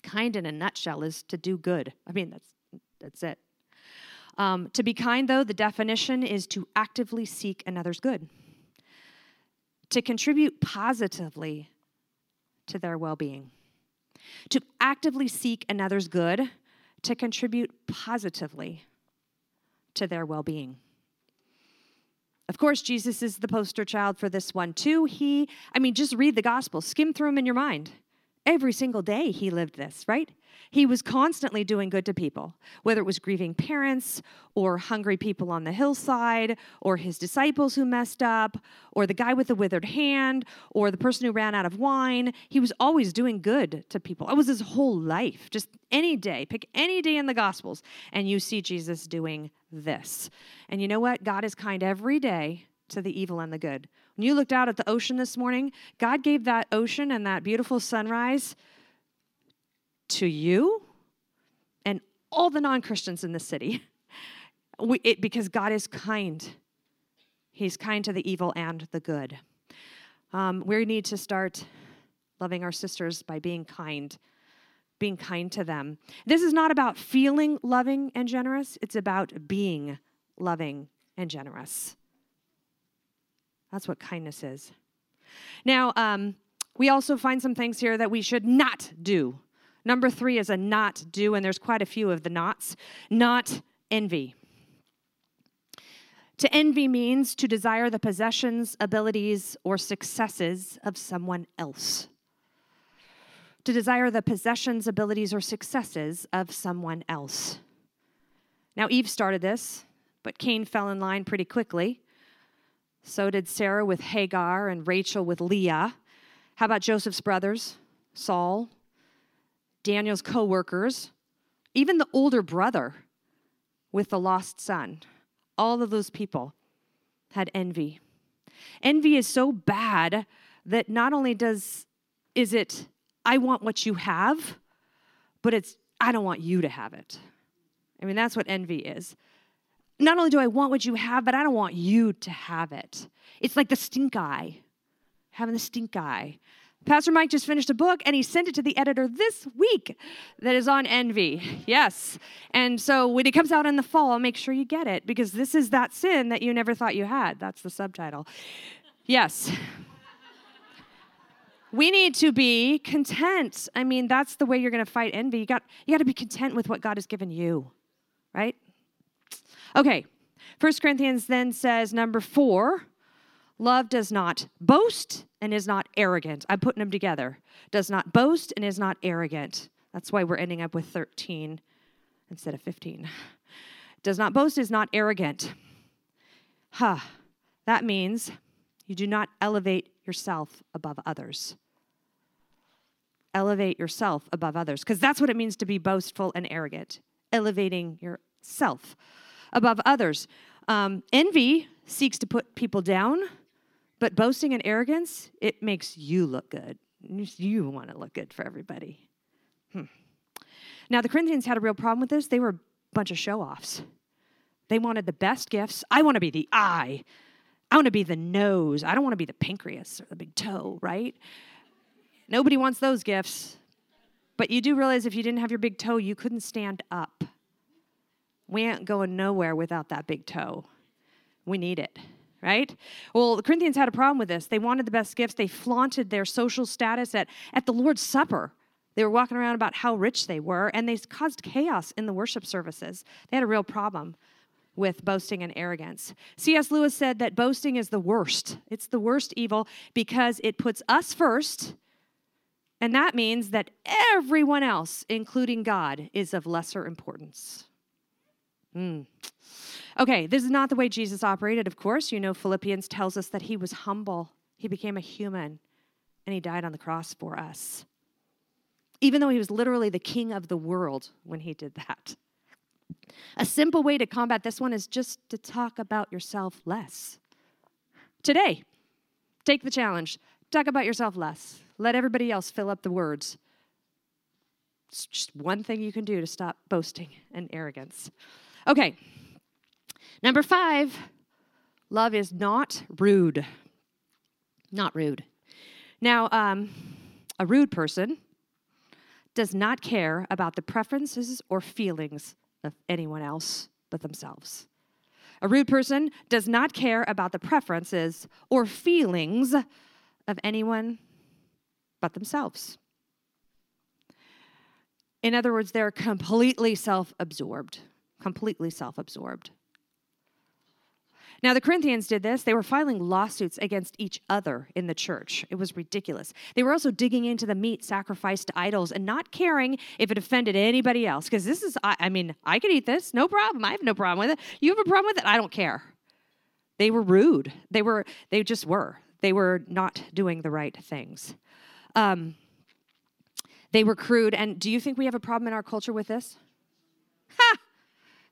Kind in a nutshell is to do good. I mean, that's, that's it. Um, to be kind, though, the definition is to actively seek another's good, to contribute positively to their well being, to actively seek another's good, to contribute positively to their well being. Of course, Jesus is the poster child for this one too. He, I mean, just read the gospel, skim through them in your mind. Every single day he lived this, right? He was constantly doing good to people, whether it was grieving parents or hungry people on the hillside or his disciples who messed up or the guy with the withered hand or the person who ran out of wine. He was always doing good to people. It was his whole life. Just any day, pick any day in the Gospels, and you see Jesus doing this. And you know what? God is kind every day to the evil and the good. When you looked out at the ocean this morning, God gave that ocean and that beautiful sunrise to you and all the non Christians in the city. We, it, because God is kind. He's kind to the evil and the good. Um, we need to start loving our sisters by being kind, being kind to them. This is not about feeling loving and generous, it's about being loving and generous. That's what kindness is. Now, um, we also find some things here that we should not do. Number three is a not do, and there's quite a few of the nots. Not envy. To envy means to desire the possessions, abilities, or successes of someone else. To desire the possessions, abilities, or successes of someone else. Now, Eve started this, but Cain fell in line pretty quickly. So did Sarah with Hagar and Rachel with Leah. How about Joseph's brothers, Saul, Daniel's co workers, even the older brother with the lost son? All of those people had envy. Envy is so bad that not only does is it I want what you have, but it's I don't want you to have it. I mean, that's what envy is not only do I want what you have, but I don't want you to have it. It's like the stink eye, having the stink eye. Pastor Mike just finished a book and he sent it to the editor this week that is on envy. Yes. And so when it comes out in the fall, make sure you get it because this is that sin that you never thought you had. That's the subtitle. Yes. we need to be content. I mean, that's the way you're going to fight envy. You got you got to be content with what God has given you. Right? Okay, First Corinthians then says, number four, love does not boast and is not arrogant. I'm putting them together. Does not boast and is not arrogant. That's why we're ending up with 13 instead of 15. Does not boast is not arrogant. Huh. That means you do not elevate yourself above others. Elevate yourself above others, because that's what it means to be boastful and arrogant, elevating yourself above others. Um, envy seeks to put people down, but boasting and arrogance, it makes you look good. You want to look good for everybody. Hmm. Now, the Corinthians had a real problem with this. They were a bunch of show offs. They wanted the best gifts. I want to be the eye. I want to be the nose. I don't want to be the pancreas or the big toe, right? Nobody wants those gifts. But you do realize if you didn't have your big toe, you couldn't stand up. We ain't going nowhere without that big toe. We need it, right? Well, the Corinthians had a problem with this. They wanted the best gifts. They flaunted their social status at, at the Lord's Supper. They were walking around about how rich they were, and they caused chaos in the worship services. They had a real problem with boasting and arrogance. C.S. Lewis said that boasting is the worst. It's the worst evil because it puts us first, and that means that everyone else, including God, is of lesser importance. Mm. Okay, this is not the way Jesus operated, of course. You know, Philippians tells us that he was humble, he became a human, and he died on the cross for us. Even though he was literally the king of the world when he did that. A simple way to combat this one is just to talk about yourself less. Today, take the challenge. Talk about yourself less. Let everybody else fill up the words. It's just one thing you can do to stop boasting and arrogance. Okay, number five love is not rude. Not rude. Now, um, a rude person does not care about the preferences or feelings of anyone else but themselves. A rude person does not care about the preferences or feelings of anyone but themselves. In other words, they're completely self absorbed, completely self absorbed. Now, the Corinthians did this. They were filing lawsuits against each other in the church. It was ridiculous. They were also digging into the meat sacrificed to idols and not caring if it offended anybody else. Because this is, I, I, mean, I could eat this, no problem. I have no problem with it. You have a problem with it? I don't care. They were rude. They were, they just were. They were not doing the right things. Um, they were crude. And do you think we have a problem in our culture with this? Ha!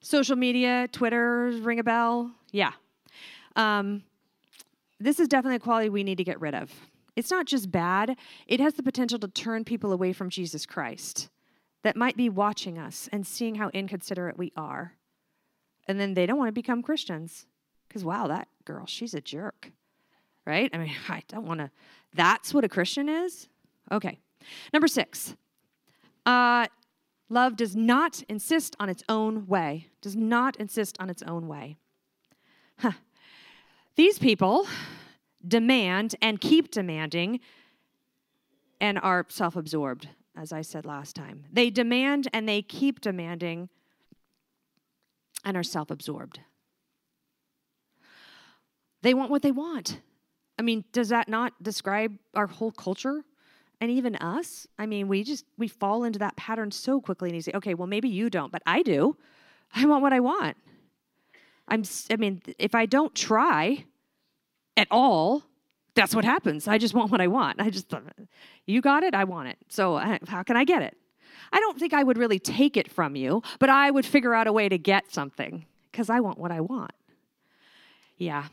Social media, Twitter, ring a bell? Yeah, um, this is definitely a quality we need to get rid of. It's not just bad, it has the potential to turn people away from Jesus Christ that might be watching us and seeing how inconsiderate we are. And then they don't want to become Christians because, wow, that girl, she's a jerk, right? I mean, I don't want to. That's what a Christian is? Okay. Number six, uh, love does not insist on its own way, does not insist on its own way. Huh. These people demand and keep demanding and are self absorbed, as I said last time. They demand and they keep demanding and are self absorbed. They want what they want. I mean, does that not describe our whole culture? And even us? I mean, we just we fall into that pattern so quickly and you say, okay, well, maybe you don't, but I do. I want what I want. I'm, I mean, if I don't try at all, that's what happens. I just want what I want. I just, you got it, I want it. So how can I get it? I don't think I would really take it from you, but I would figure out a way to get something because I want what I want. Yeah,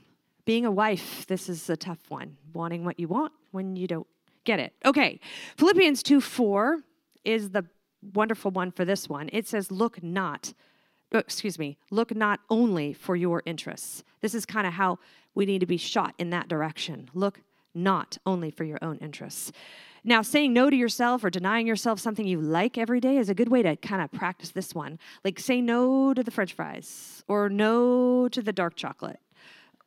being a wife, this is a tough one. Wanting what you want when you don't get it. Okay, Philippians 2 4 is the wonderful one for this one. It says, Look not Oh, excuse me, look not only for your interests. This is kind of how we need to be shot in that direction. Look not only for your own interests. Now, saying no to yourself or denying yourself something you like every day is a good way to kind of practice this one. Like say no to the french fries, or no to the dark chocolate,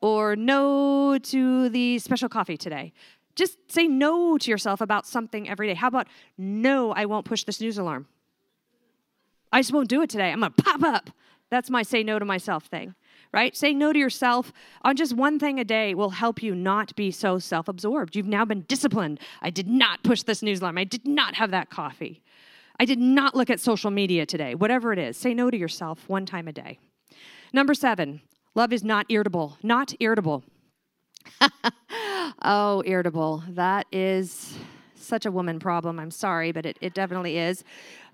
or no to the special coffee today. Just say no to yourself about something every day. How about no, I won't push the snooze alarm? I just won't do it today. I'm going to pop up. That's my say no to myself thing, right? Saying no to yourself on just one thing a day will help you not be so self absorbed. You've now been disciplined. I did not push this news alarm. I did not have that coffee. I did not look at social media today. Whatever it is, say no to yourself one time a day. Number seven, love is not irritable. Not irritable. oh, irritable. That is such a woman problem. I'm sorry, but it, it definitely is.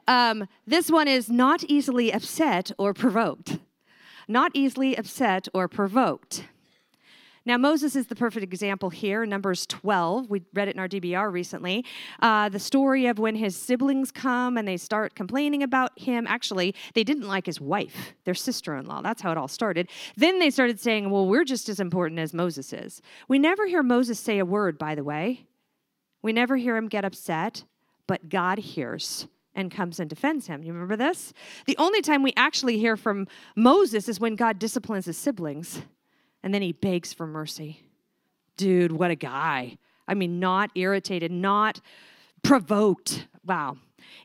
Um, this one is not easily upset or provoked. Not easily upset or provoked. Now, Moses is the perfect example here, Numbers 12. We read it in our DBR recently. Uh, the story of when his siblings come and they start complaining about him. Actually, they didn't like his wife, their sister in law. That's how it all started. Then they started saying, Well, we're just as important as Moses is. We never hear Moses say a word, by the way. We never hear him get upset, but God hears and comes and defends him. You remember this? The only time we actually hear from Moses is when God disciplines his siblings and then he begs for mercy. Dude, what a guy. I mean, not irritated, not provoked. Wow.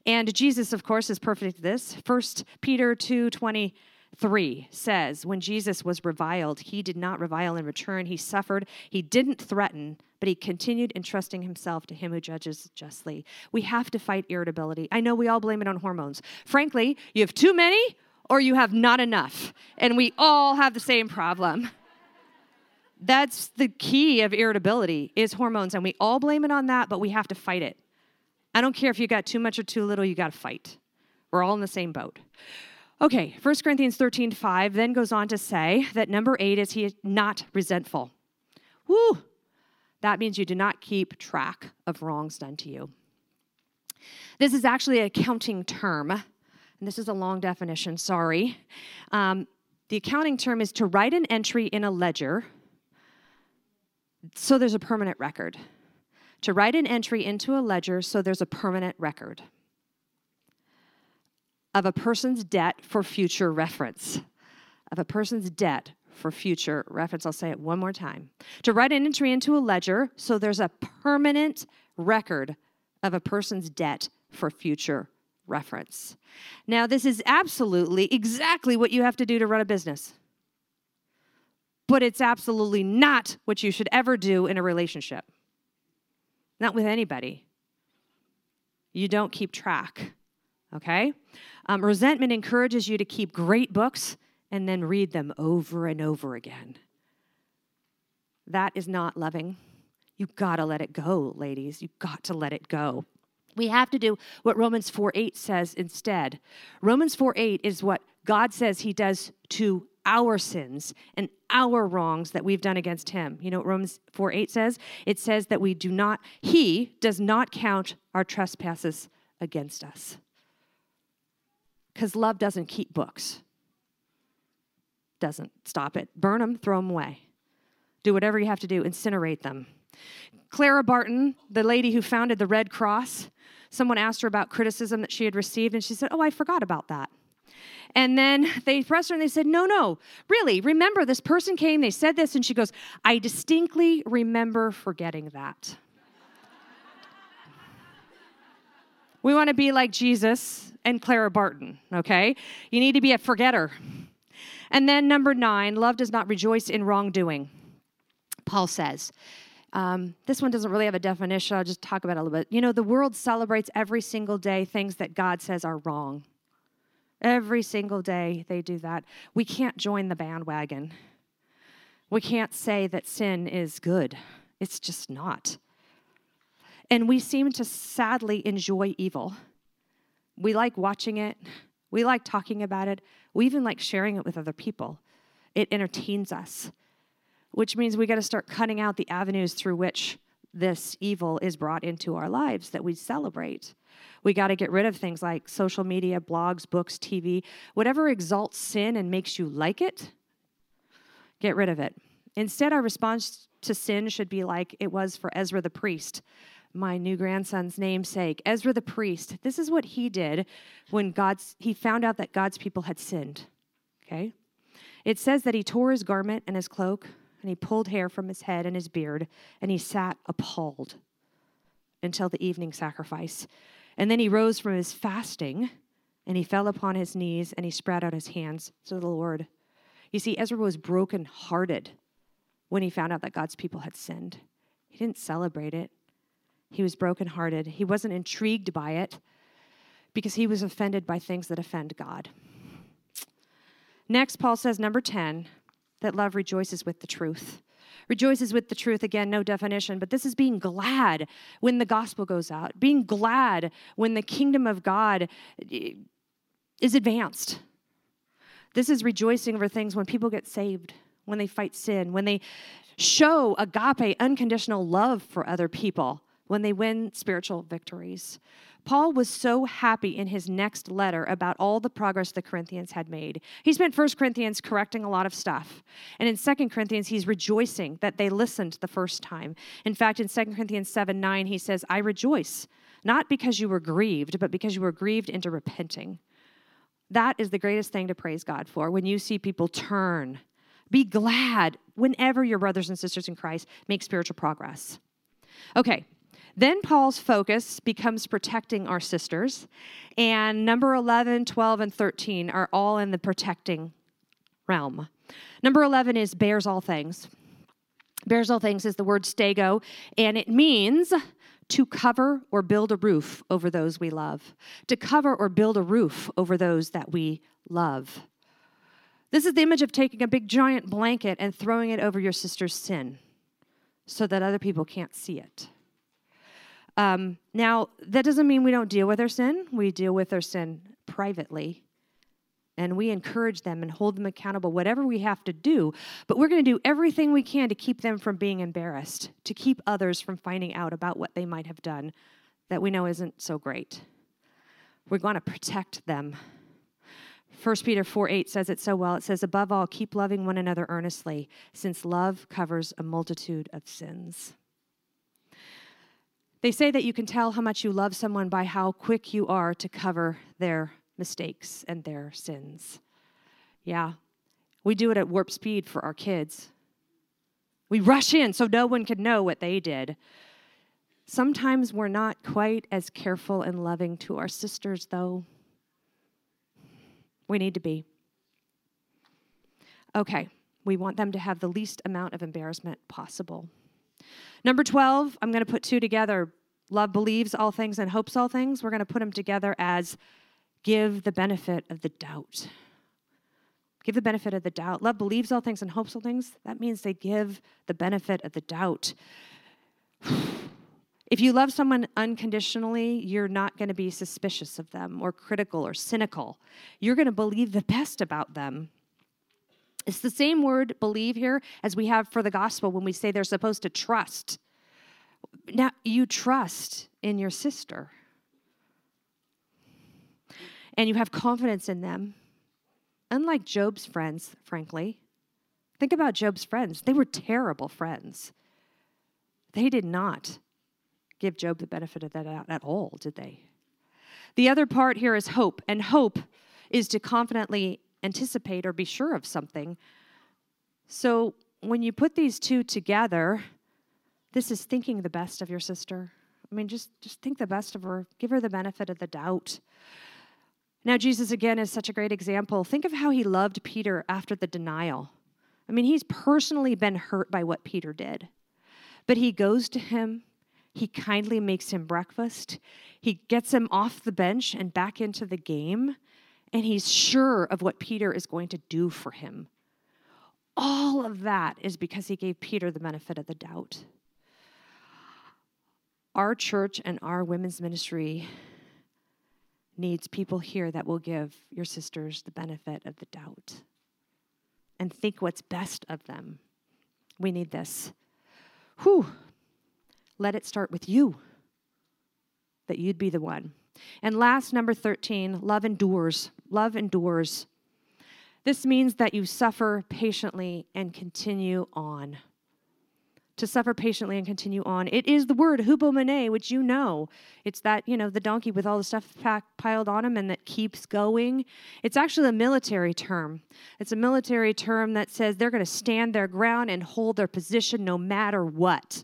And Jesus, of course, is perfect at this. First Peter 2 23 says, When Jesus was reviled, he did not revile in return. He suffered. He didn't threaten, but he continued entrusting himself to him who judges justly. We have to fight irritability. I know we all blame it on hormones. Frankly, you have too many or you have not enough. And we all have the same problem. That's the key of irritability is hormones and we all blame it on that, but we have to fight it. I don't care if you got too much or too little, you got to fight. We're all in the same boat. Okay, 1 Corinthians 13, 5 then goes on to say that number eight is he not resentful. Woo! That means you do not keep track of wrongs done to you. This is actually an accounting term, and this is a long definition, sorry. Um, the accounting term is to write an entry in a ledger so there's a permanent record. To write an entry into a ledger so there's a permanent record of a person's debt for future reference. Of a person's debt for future reference. I'll say it one more time. To write an entry into a ledger so there's a permanent record of a person's debt for future reference. Now, this is absolutely exactly what you have to do to run a business but it's absolutely not what you should ever do in a relationship. Not with anybody. You don't keep track, okay? Um, resentment encourages you to keep great books and then read them over and over again. That is not loving. You gotta let it go, ladies. You got to let it go. We have to do what Romans 4 8 says instead. Romans 4 8 is what God says He does to our sins and our wrongs that we've done against him. You know what Romans 4 8 says? It says that we do not, he does not count our trespasses against us. Because love doesn't keep books, doesn't stop it. Burn them, throw them away. Do whatever you have to do, incinerate them. Clara Barton, the lady who founded the Red Cross, someone asked her about criticism that she had received, and she said, Oh, I forgot about that. And then they pressed her and they said, No, no, really, remember this person came, they said this, and she goes, I distinctly remember forgetting that. we want to be like Jesus and Clara Barton, okay? You need to be a forgetter. And then number nine, love does not rejoice in wrongdoing. Paul says, um, this one doesn't really have a definition. I'll just talk about it a little bit. You know, the world celebrates every single day things that God says are wrong. Every single day they do that. We can't join the bandwagon. We can't say that sin is good. It's just not. And we seem to sadly enjoy evil. We like watching it, we like talking about it, we even like sharing it with other people. It entertains us, which means we got to start cutting out the avenues through which this evil is brought into our lives that we celebrate. We got to get rid of things like social media, blogs, books, TV, whatever exalts sin and makes you like it, get rid of it. Instead, our response to sin should be like it was for Ezra the priest, my new grandson's namesake. Ezra the priest, this is what he did when God's he found out that God's people had sinned. Okay? It says that he tore his garment and his cloak, and he pulled hair from his head and his beard, and he sat appalled until the evening sacrifice. And then he rose from his fasting and he fell upon his knees and he spread out his hands to the Lord. You see, Ezra was brokenhearted when he found out that God's people had sinned. He didn't celebrate it, he was brokenhearted. He wasn't intrigued by it because he was offended by things that offend God. Next, Paul says, number 10, that love rejoices with the truth. Rejoices with the truth, again, no definition, but this is being glad when the gospel goes out, being glad when the kingdom of God eh, is advanced. This is rejoicing over things when people get saved, when they fight sin, when they show agape, unconditional love for other people, when they win spiritual victories. Paul was so happy in his next letter about all the progress the Corinthians had made. He spent First Corinthians correcting a lot of stuff. And in Second Corinthians, he's rejoicing that they listened the first time. In fact, in Second Corinthians 7 9, he says, I rejoice, not because you were grieved, but because you were grieved into repenting. That is the greatest thing to praise God for when you see people turn. Be glad whenever your brothers and sisters in Christ make spiritual progress. Okay, then Paul's focus becomes protecting our sisters. And number 11, 12, and 13 are all in the protecting realm. Number 11 is bears all things. Bears all things is the word stego, and it means to cover or build a roof over those we love, to cover or build a roof over those that we love. This is the image of taking a big giant blanket and throwing it over your sister's sin so that other people can't see it. Um, now, that doesn't mean we don't deal with our sin. We deal with our sin privately. And we encourage them and hold them accountable, whatever we have to do. But we're going to do everything we can to keep them from being embarrassed, to keep others from finding out about what they might have done that we know isn't so great. We're going to protect them. 1 Peter 4 8 says it so well. It says, Above all, keep loving one another earnestly, since love covers a multitude of sins. They say that you can tell how much you love someone by how quick you are to cover their mistakes and their sins. Yeah, we do it at warp speed for our kids. We rush in so no one can know what they did. Sometimes we're not quite as careful and loving to our sisters, though. We need to be. Okay, we want them to have the least amount of embarrassment possible. Number 12, I'm going to put two together. Love believes all things and hopes all things. We're going to put them together as give the benefit of the doubt. Give the benefit of the doubt. Love believes all things and hopes all things. That means they give the benefit of the doubt. If you love someone unconditionally, you're not going to be suspicious of them or critical or cynical. You're going to believe the best about them. It's the same word believe here as we have for the gospel when we say they're supposed to trust. Now, you trust in your sister, and you have confidence in them. Unlike Job's friends, frankly. Think about Job's friends. They were terrible friends. They did not give Job the benefit of that at all, did they? The other part here is hope, and hope is to confidently anticipate or be sure of something. So when you put these two together, this is thinking the best of your sister. I mean, just, just think the best of her, give her the benefit of the doubt. Now, Jesus again is such a great example. Think of how he loved Peter after the denial. I mean, he's personally been hurt by what Peter did. But he goes to him, he kindly makes him breakfast, he gets him off the bench and back into the game and he's sure of what Peter is going to do for him. All of that is because he gave Peter the benefit of the doubt. Our church and our women's ministry needs people here that will give your sisters the benefit of the doubt and think what's best of them. We need this. Whew. Let it start with you, that you'd be the one. And last, number 13, love endures. Love endures. This means that you suffer patiently and continue on. To suffer patiently and continue on. It is the word hupomene, which you know. It's that, you know, the donkey with all the stuff piled on him and that keeps going. It's actually a military term. It's a military term that says they're going to stand their ground and hold their position no matter what.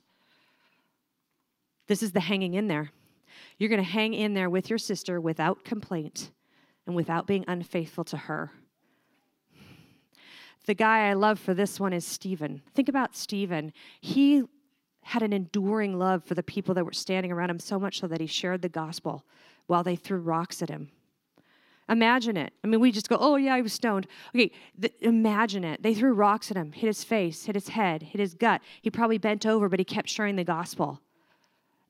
This is the hanging in there. You're going to hang in there with your sister without complaint and without being unfaithful to her. The guy I love for this one is Stephen. Think about Stephen. He had an enduring love for the people that were standing around him so much so that he shared the gospel while they threw rocks at him. Imagine it. I mean, we just go, oh, yeah, he was stoned. Okay, th- imagine it. They threw rocks at him, hit his face, hit his head, hit his gut. He probably bent over, but he kept sharing the gospel.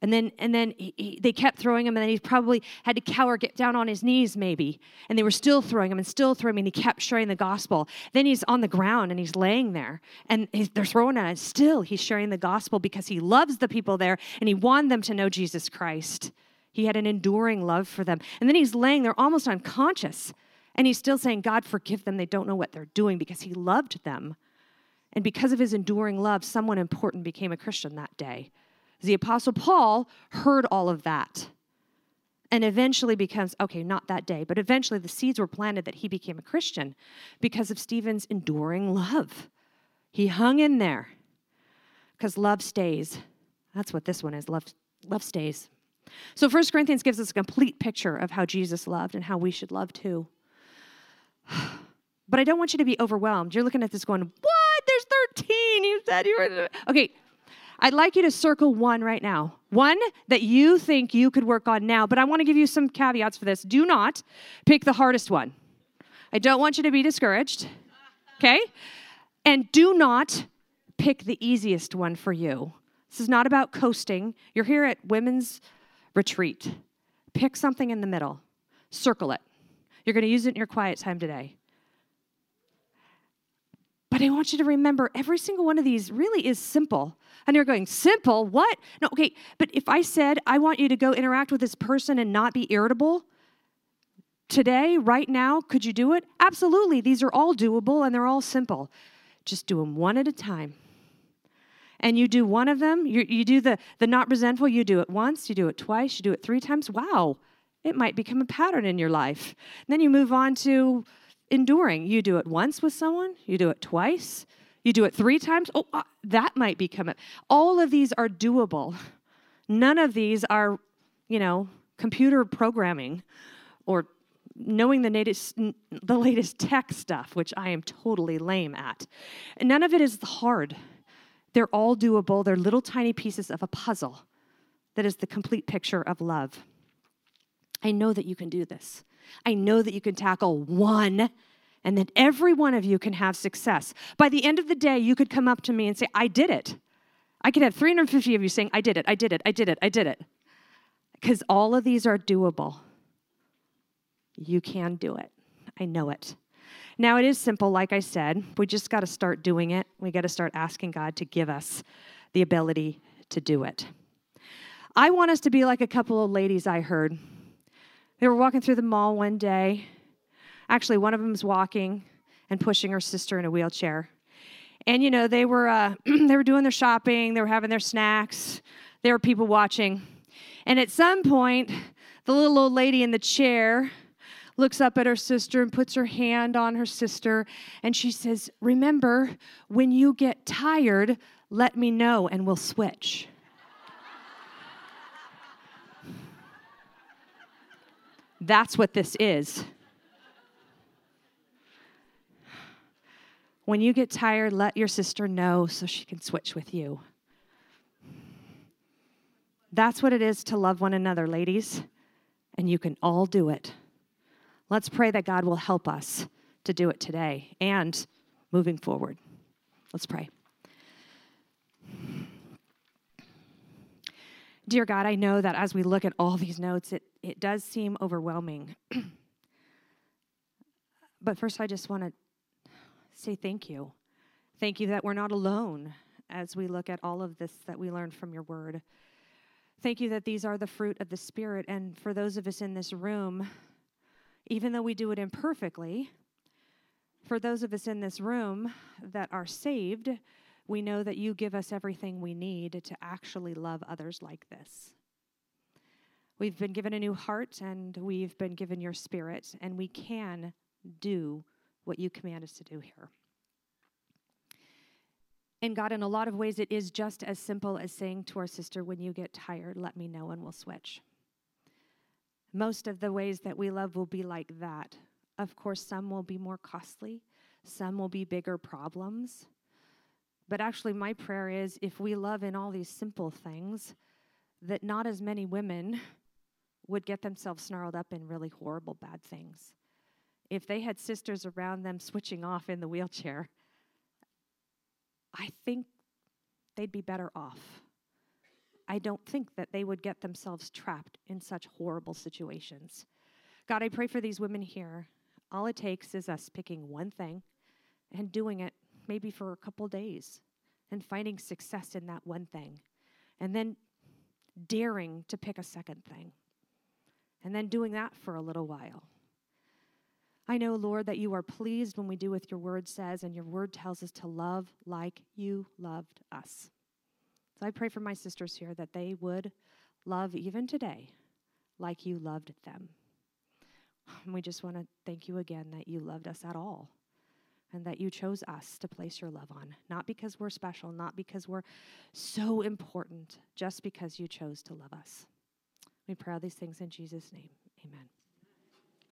And then, and then he, he, they kept throwing him, and then he probably had to cower, get down on his knees, maybe. And they were still throwing him and still throwing him, and he kept sharing the gospel. Then he's on the ground and he's laying there, and they're throwing at him. Still, he's sharing the gospel because he loves the people there and he wanted them to know Jesus Christ. He had an enduring love for them. And then he's laying there almost unconscious. And he's still saying, God, forgive them. They don't know what they're doing because he loved them. And because of his enduring love, someone important became a Christian that day. The Apostle Paul heard all of that and eventually becomes, okay, not that day, but eventually the seeds were planted that he became a Christian because of Stephen's enduring love. He hung in there because love stays. That's what this one is love, love stays. So 1 Corinthians gives us a complete picture of how Jesus loved and how we should love too. But I don't want you to be overwhelmed. You're looking at this going, What? There's 13. You said you were. Okay. I'd like you to circle one right now. One that you think you could work on now, but I want to give you some caveats for this. Do not pick the hardest one. I don't want you to be discouraged. Okay? And do not pick the easiest one for you. This is not about coasting. You're here at Women's retreat. Pick something in the middle, circle it. You're going to use it in your quiet time today. But I want you to remember every single one of these really is simple. And you're going, simple? What? No, okay. But if I said, I want you to go interact with this person and not be irritable, today, right now, could you do it? Absolutely. These are all doable and they're all simple. Just do them one at a time and you do one of them, you, you do the, the not resentful, you do it once, you do it twice, you do it three times. Wow, it might become a pattern in your life. And then you move on to enduring. You do it once with someone, you do it twice, you do it three times. Oh, uh, that might become it. All of these are doable. None of these are, you know, computer programming or knowing the latest, the latest tech stuff, which I am totally lame at. None of it is hard. They're all doable. They're little tiny pieces of a puzzle that is the complete picture of love. I know that you can do this. I know that you can tackle one and that every one of you can have success. By the end of the day, you could come up to me and say, I did it. I could have 350 of you saying, I did it, I did it, I did it, I did it. Because all of these are doable. You can do it. I know it. Now, it is simple, like I said. We just got to start doing it. We got to start asking God to give us the ability to do it. I want us to be like a couple of ladies I heard. They were walking through the mall one day. Actually, one of them was walking and pushing her sister in a wheelchair. And you know, they were uh, they were doing their shopping, they were having their snacks, there were people watching. And at some point, the little old lady in the chair looks up at her sister and puts her hand on her sister, and she says, Remember, when you get tired, let me know and we'll switch. That's what this is. When you get tired, let your sister know so she can switch with you. That's what it is to love one another, ladies, and you can all do it. Let's pray that God will help us to do it today and moving forward. Let's pray. Dear God, I know that as we look at all these notes, it, it does seem overwhelming. but first, I just want to say thank you. Thank you that we're not alone as we look at all of this that we learned from your word. Thank you that these are the fruit of the Spirit. And for those of us in this room, even though we do it imperfectly, for those of us in this room that are saved, we know that you give us everything we need to actually love others like this. We've been given a new heart and we've been given your spirit, and we can do what you command us to do here. And God, in a lot of ways, it is just as simple as saying to our sister, when you get tired, let me know and we'll switch. Most of the ways that we love will be like that. Of course, some will be more costly, some will be bigger problems. But actually, my prayer is if we love in all these simple things, that not as many women would get themselves snarled up in really horrible, bad things. if they had sisters around them switching off in the wheelchair, I think they'd be better off. I don't think that they would get themselves trapped in such horrible situations. God, I pray for these women here. All it takes is us picking one thing and doing it maybe for a couple days and finding success in that one thing. And then daring to pick a second thing. And then doing that for a little while. I know, Lord, that you are pleased when we do what your word says, and your word tells us to love like you loved us. So I pray for my sisters here that they would love even today like you loved them. And we just want to thank you again that you loved us at all and that you chose us to place your love on, not because we're special, not because we're so important, just because you chose to love us. We pray all these things in Jesus' name. Amen.